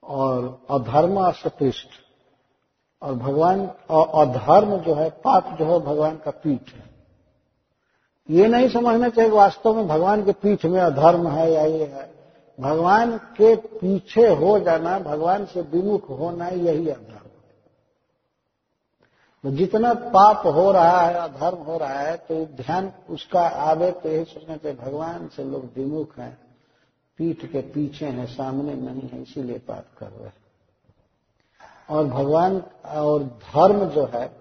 और अधर्म असपृष्ट और भगवान अधर्म जो है, पाप जो है भगवान का पीठ है। ये नहीं समझना चाहिए वास्तव में भगवान के पीठ में अधर्म है या ये है। भगवान के पीछे हो जाना, भगवान से विमुख होना यही अधर्म तो जितना पाप हो रहा है, अधर्म हो रहा है तो ध्यान उसका आवे तो यही सोचना चाहिए, भगवान से लोग विमुख हैं। पीठ के पीछे है, सामने नहीं है, इसीलिए पाप कर रहे हैं। और भगवान और धर्म जो है,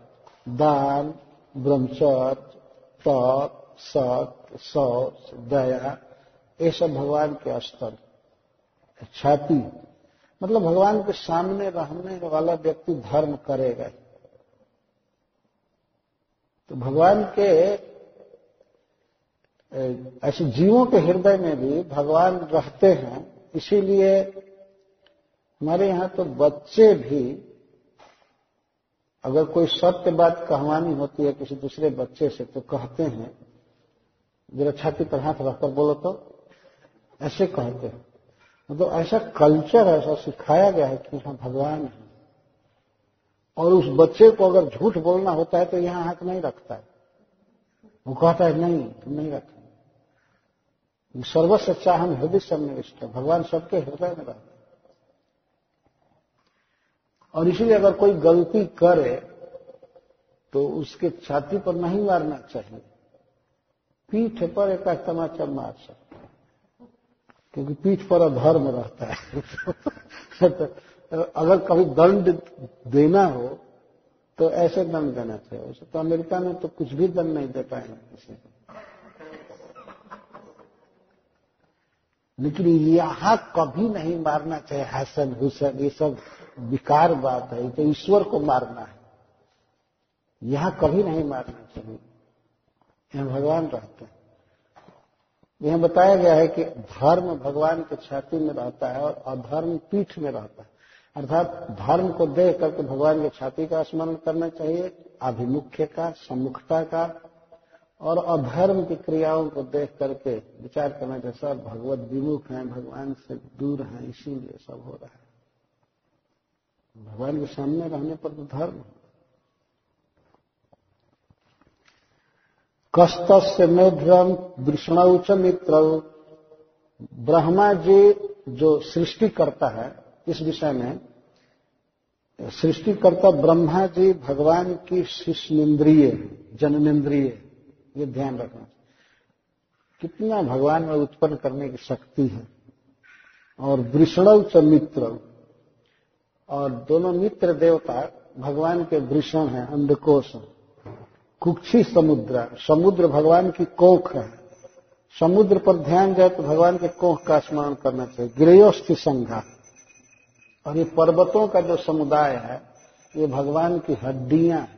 दान, ब्रह्मचर्य, तप, सत सौच दया, ये सब भगवान के स्तर छाती। मतलब भगवान के सामने रहने वाला व्यक्ति धर्म करेगा। तो भगवान के ऐसे जीवों के हृदय में भी भगवान रहते हैं, इसीलिए हमारे यहाँ तो बच्चे भी, अगर कोई सत्य बात कहवानी होती है किसी दूसरे बच्चे से तो कहते हैं जरा छाती पर हाथ रखकर बोलो तो। ऐसे कहते हैं। मतलब तो ऐसा कल्चर, ऐसा सिखाया गया है कि यहाँ भगवान है। और उस बच्चे को अगर झूठ बोलना होता है तो यहाँ हाथ नहीं रखता है। वो कहता है, नहीं, तुम नहीं रखना। सर्व सच्चा हम हृदय सन्निविष्ट है। भगवान सबके हृदय में रहते और इसीलिए अगर कोई गलती करे तो उसके छाती पर नहीं मारना चाहिए। पीठ पर एक तमाचा मार सकते क्योंकि पीठ पर अधर्म रहता है। तो <laughs> अगर कभी दंड देना हो तो ऐसे दंड देना चाहिए। तो अमेरिका में तो कुछ भी दंड नहीं दे पाएँगे किसी को। लेकिन यहाँ कभी नहीं मारना चाहिए हसन, हुसैन, ये सब विकार बात है तो ईश्वर को मारना है। यहाँ कभी नहीं मारना चाहिए। यहाँ भगवान रहते हैं। यहाँ बताया गया है कि धर्म भगवान के छाती में रहता है और अधर्म पीठ में रहता है। अर्थात धर्म को देख करके भगवान के छाती का स्मरण करना चाहिए, आभिमुख्य का, सम्मुखता का और अधर्म की क्रियाओं को देख करके विचार करना चाहिए सब भगवत विमुख हैं, भगवान से दूर हैं, इसीलिए सब हो रहा है। भगवान के सामने रहने पर तो धर्म। कस्त से मेध्रम वृषण च मित्र। ब्रह्मा जी जो सृष्टि करता है, इस विषय में, सृष्टिकर्ता ब्रह्मा जी भगवान की शिष्येन्द्रिय जननेन्द्रिय ये ध्यान रखना। कितना भगवान में उत्पन्न करने की शक्ति है। और वृषण च मित्र। और दोनों मित्र देवता भगवान के वृषण है, अंधकोश कुक्षी समुद्र समुद्र भगवान की कोख है। समुद्र पर ध्यान जाए तो भगवान के कोख का स्मरण करना चाहिए। गिरयोस्थि संघा। और ये पर्वतों का जो समुदाय है, ये भगवान की हड्डियाँ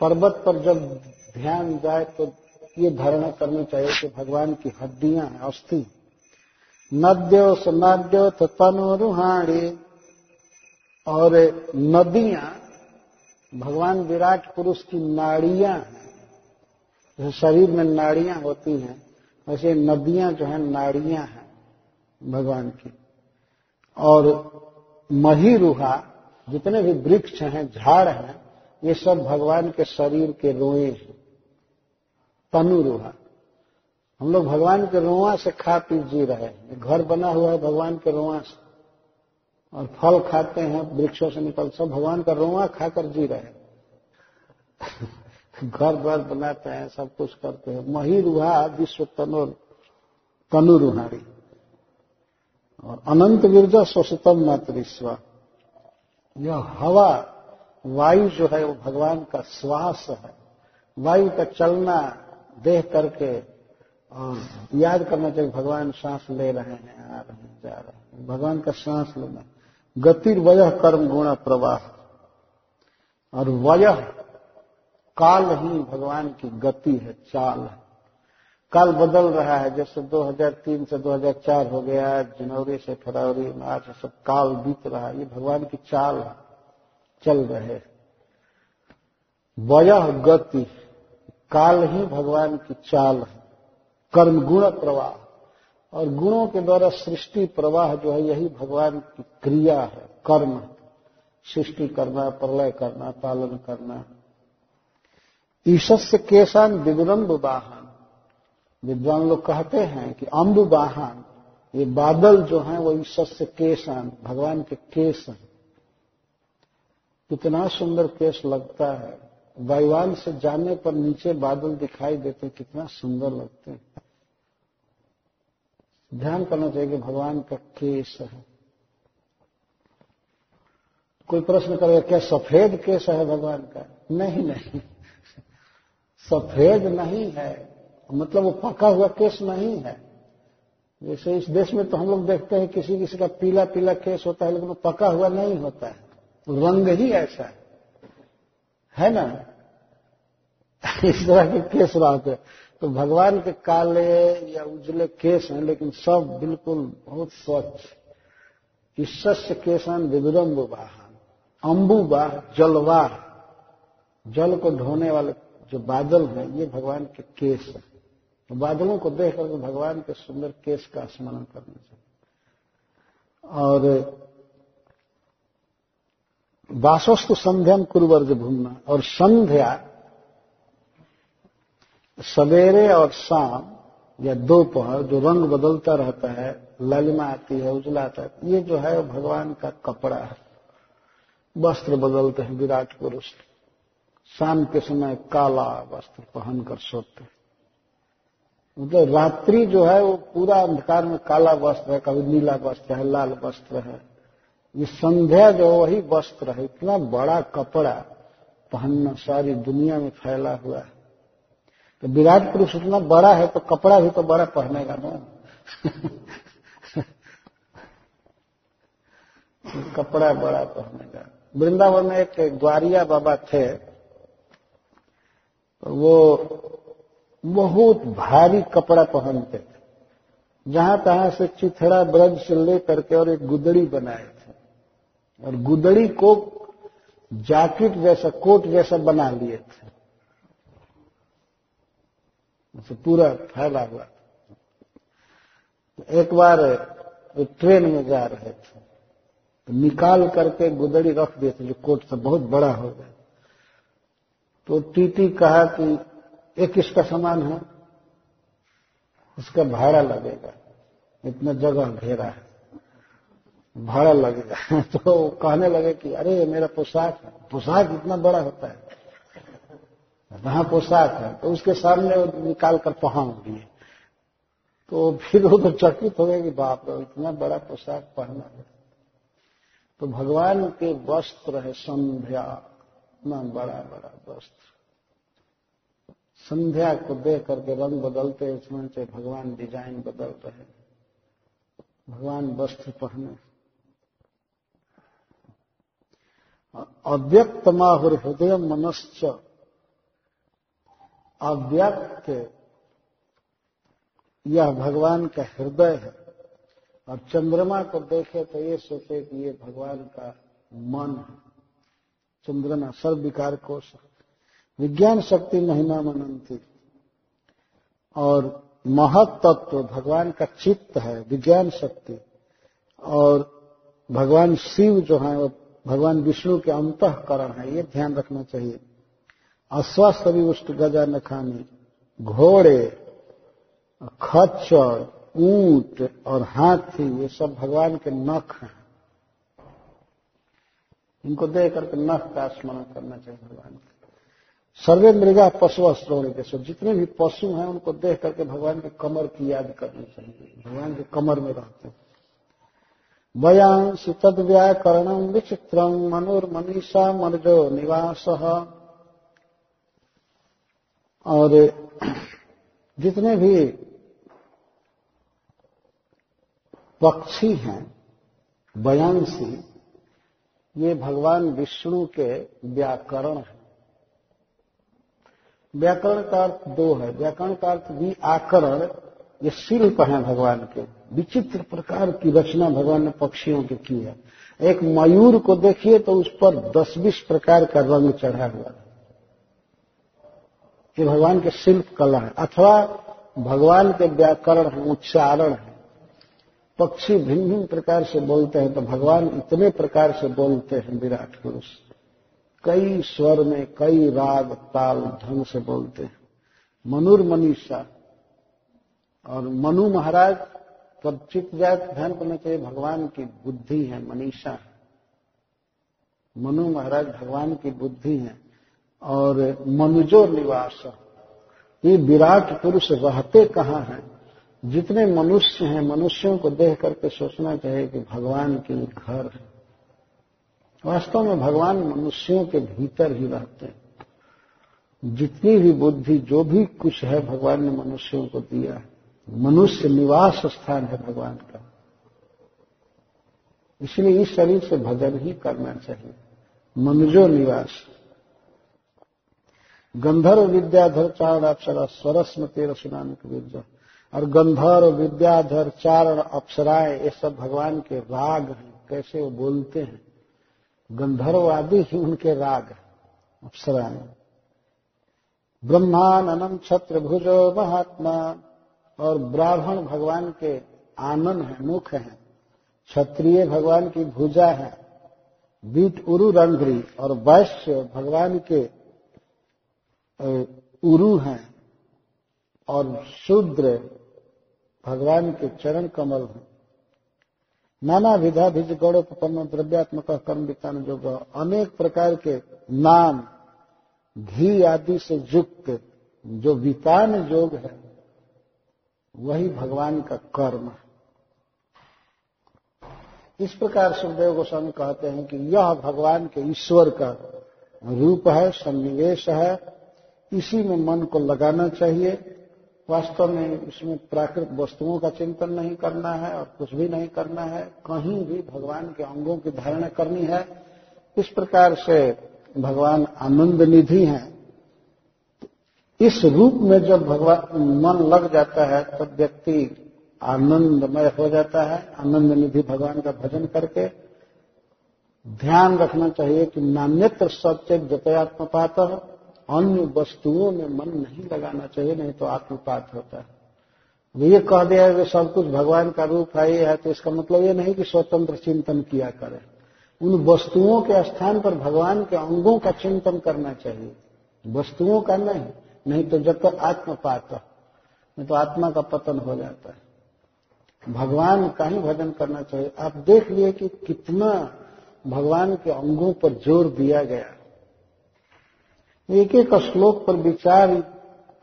पर्वत पर जब ध्यान जाए तो ये धारणा करनी चाहिए कि भगवान की हड्डियाँ हैं, अस्थि। नद्यो सनाद्यो तनुरुहाणी और नदियाँ, भगवान विराट पुरुष की नाड़ियाँ हैं। जैसे शरीर में नाड़ियाँ होती हैं, वैसे नदियाँ जो है, नाड़ियाँ हैं भगवान की। और मही रूहा जितने भी वृक्ष हैं, झाड़ हैं, ये सब भगवान के शरीर के रोए हैं। तनुरुहा। हम लोग भगवान के रोआ से खा पी जी रहे हैं। घर बना हुआ है भगवान के रोआ से। और फल खाते हैं, वृक्षों से निकल, सब भगवान का रोआ खाकर जी रहे हैं। <laughs> घर द्वार बनाते हैं, सब कुछ करते हैं। मही रूहा विश्व तनु तनु तनुरुहारी। और अनंत वीरजा स्वसतम मातृस्व। यह हवा, वायु जो है, वो भगवान का श्वास है। वायु का चलना देख करके और याद करना चाहिए, भगवान सांस ले रहे हैं, आ रहे हैं, जा रहे हैं। भगवान का सांस लेना गतिर वय कर्म गुण प्रवाह। और वय काल ही भगवान की गति है, चाल है। काल बदल रहा है, जैसे 2003 से 2004 हो गया, जनवरी से फरवरी, मार्च सब काल बीत रहा है, ये भगवान की चाल चल रहे वय गति। काल ही भगवान की चाल है, कर्म गुण प्रवाह। और गुणों के द्वारा सृष्टि प्रवाह जो है, यही भगवान की क्रिया है, कर्म। सृष्टि करना, प्रलय करना, पालन करना। ईशस्य केशान विगुरम्ब वाहन विद्वान लोग कहते हैं कि अम्ब वाहन ये बादल जो हैं, वो ईशस्य केशान, भगवान के केस हैं। कितना सुंदर केस लगता है। वायुवान से जाने पर नीचे बादल दिखाई देते कितना सुंदर लगते हैं। ध्यान करना चाहिए कि भगवान का केस है। कोई प्रश्न करेगा, क्या सफ़ेद केस है भगवान का? नहीं नहीं। सफ़ेद नहीं है। मतलब वो पका हुआ केस नहीं है। जैसे इस देश में तो हम लोग देखते हैं, किसी किसी का पीला पीला केस होता है, लेकिन वो पका हुआ नहीं होता है। रंग ही ऐसा है। है ना? इस तरह के केस रहते तो भगवान के काले या उजले केस हैं, लेकिन सब बिल्कुल बहुत स्वच्छ। ईश्वस्य केसन विविरम्ब वाहन अम्बुवाह जलवाह जल को ढोने वाले जो बादल हैं, ये भगवान के केस हैं। तो बादलों को देख करके भगवान के सुंदर केस का स्मरण करना चाहिए। और वासस्तु संध्याम कुरुवर्ज भूमना। और संध्या सवेरे और शाम या दोपहर जो रंग बदलता रहता है, लालिमा आती है उजला आता है, ये जो है भगवान का कपड़ा है। वस्त्र बदलते हैं, विराट पुरुष। शाम के समय काला वस्त्र पहनकर सोते हैं। मतलब रात्रि जो है वो पूरा अंधकार में काला वस्त्र है, कभी नीला वस्त्र है, लाल वस्त्र है। ये संध्या जो वही वस्त्र है। इतना बड़ा कपड़ा पहनना सारी दुनिया में फैला हुआ है। तो विराट पुरुष इतना बड़ा है तो कपड़ा भी तो बड़ा पहनेगा ना। <laughs> कपड़ा बड़ा पहनेगा। वृंदावन में एक ग्वारिया बाबा थे वो बहुत भारी कपड़ा पहनते थे। जहाँ तहां से चिथड़ा ब्रज से लेकर के और एक गुदड़ी बनाए थे। और गुदड़ी को जैकेट जैसा, कोट जैसा बना लिए थे। पूरा फैला हुआ तो एक बार ट्रेन में जा रहे थे। तो निकाल करके गुदड़ी रख दिए थे, जो कोट था बहुत बड़ा हो गया। तो टीटी कहा कि एक किसका सामान है, उसका भाड़ा लगेगा। इतना जगह घेरा है, भाड़ा लगेगा। <laughs> तो कहने लगे कि, अरे, मेरा पोशाक है। पोशाक इतना बड़ा होता है। वहाँ पोशाक है तो उसके सामने वो निकाल कर पहन दिए तो फिर वो तो चकित हो गए कि बाप रे, इतना बड़ा पोशाक पहना है। तो भगवान के वस्त्र है संध्या, इतना बड़ा बड़ा वस्त्र। संध्या को देख करके रंग बदलते उसमें से भगवान डिज़ाइन बदल रहे भगवान वस्त्र पहने। अव्यक्त माहुर हृदय मनश्च अव्यक्त यह भगवान का हृदय है। और चंद्रमा को देखे तो ये सोचे कि ये भगवान का मन है। चंद्रमा सर्व विकार कोश विज्ञान शक्ति महिमा मनंती और महत तत्व भगवान का चित्त है, विज्ञान शक्ति। और भगवान शिव जो है, वो भगवान विष्णु के अंतकरण है, ये ध्यान रखना चाहिए। अस्वस्थ उष्ट गजा नखानी घोड़े, खच्चर, ऊँट और हाथी, ये सब भगवान के नख हैं। इनको देख करके नख का स्मरण करना चाहिए भगवान के। सर्वे मृगा पशु श्रोण के जितने भी पशु हैं, उनको देख करके भगवान के कमर की याद करनी चाहिए। भगवान के कमर में रहते हैं। वयांश तद व्याकरणम विचित्रम मनुर्मनीषा मनजो निवास। और जितने भी पक्षी हैं बयांसी ये भगवान विष्णु के व्याकरण है। व्याकरण का अर्थ दो है। व्याकरण का अर्थ भी आकरण ये शिल्प है भगवान के। विचित्र प्रकार की रचना भगवान ने पक्षियों की की है। एक मयूर को देखिए तो उस पर दस बीस प्रकार का रंग चढ़ा हुआ है। ये भगवान के शिल्प कला है, अथवा भगवान के व्याकरण है, उच्चारण है। पक्षी भिन्न भिन्न प्रकार से बोलते हैं तो भगवान इतने प्रकार से बोलते हैं, विराट पुरुष। कई स्वर में, कई राग, ताल, ढंग से बोलते हैं। मनुर मनीषा और मनु महाराज, तब चित जाए तो ध्यान करना चाहिए भगवान की बुद्धि है, मनीषा मनु महाराज भगवान की बुद्धि है। और मनुजो निवास। ये विराट पुरुष रहते कहाँ हैं? जितने मनुष्य हैं, मनुष्यों को देख करके सोचना चाहिए कि भगवान के घर है। वास्तव में भगवान मनुष्यों के भीतर ही रहते हैं। जितनी भी बुद्धि, जो भी कुछ है, भगवान ने मनुष्यों को दिया है। मनुष्य निवास स्थान है भगवान का। इसलिए इस शरीर से भजन ही करना चाहिए। मनुजो निवास। गंधर्व विद्याधर चारण अप्सरा स्वरस में तेरह के विद्या और गंधर्व विद्याधर चारण अप्सराएँ, ये सब भगवान के राग हैं। कैसे वो बोलते हैं? गंधर्व आदि ही उनके राग हैं, अप्सराएँ। छत्र भुजो महात्मा। और ब्राह्मण भगवान के आनंद है, मुख है। क्षत्रिय भगवान की भुजा है। बीट उरु रंध्री। और वैश्य भगवान के उरु हैं और शूद्र भगवान के चरण कमल हैं। नाना विधा भिज गौड़ोपन्न द्रव्यात्मक कर्म विज्ञान जो अनेक प्रकार के नाम, घी आदि से युक्त जो वितान योग है, वही भगवान का कर्म है। इस प्रकार सुखदेव गोस्वामी कहते हैं कि यह भगवान के ईश्वर का रूप है, सन्निवेश है इसी में मन को लगाना चाहिए। वास्तव में इसमें प्राकृतिक वस्तुओं का चिंतन नहीं करना है और कुछ भी नहीं करना है। कहीं भी भगवान के अंगों की धारणा करनी है। इस प्रकार से भगवान आनंद निधि हैं। इस रूप में जब भगवान मन लग जाता है, तब व्यक्ति आनंदमय हो जाता है। आनंद निधि भगवान का भजन करके ध्यान रखना चाहिए कि नान्यत्र सत्य जतयात्मपात अन्य वस्तुओं में मन नहीं लगाना चाहिए, नहीं तो आत्मपात होता है। ये कह दिया कि सब कुछ भगवान का रूप है, ये है तो इसका मतलब ये नहीं कि स्वतंत्र चिंतन किया करें। उन वस्तुओं के स्थान पर भगवान के अंगों का चिंतन करना चाहिए। वस्तुओं का नहीं नहीं तो जब तक आत्मपात नहीं तो आत्मा का पतन हो जाता है। भगवान का ही भजन करना चाहिए। आप देख लिए कि कितना भगवान के अंगों पर ज़ोर दिया गया। एक एक श्लोक पर विचार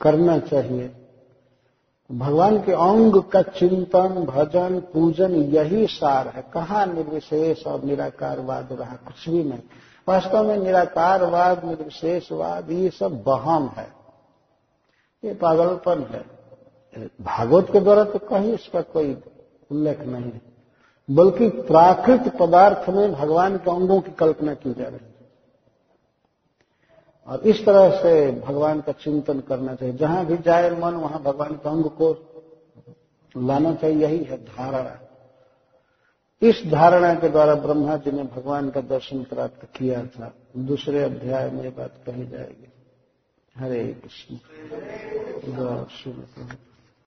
करना चाहिए। भगवान के अंग का चिंतन, भजन, पूजन यही सार है। कहा निर्विशेष और निराकारवाद रहा? कुछ भी नहीं। वास्तव में निराकारवाद, निर्विशेषवाद, ये सब बहम है। ये पागलपन है। भागवत के द्वारा तो कहीं इसका कोई उल्लेख नहीं है। बल्कि प्राकृत पदार्थ में भगवान के अंगों की कल्पना की जा रही है। और इस तरह से भगवान का चिंतन करना चाहिए। जहाँ भी जाए मन, वहाँ भगवान का अंग को लाना चाहिए। यही है धारणा। इस धारणा के द्वारा ब्रह्मा जी ने भगवान का दर्शन प्राप्त किया था। दूसरे अध्याय में बात कही जाएगी। हरे कृष्ण।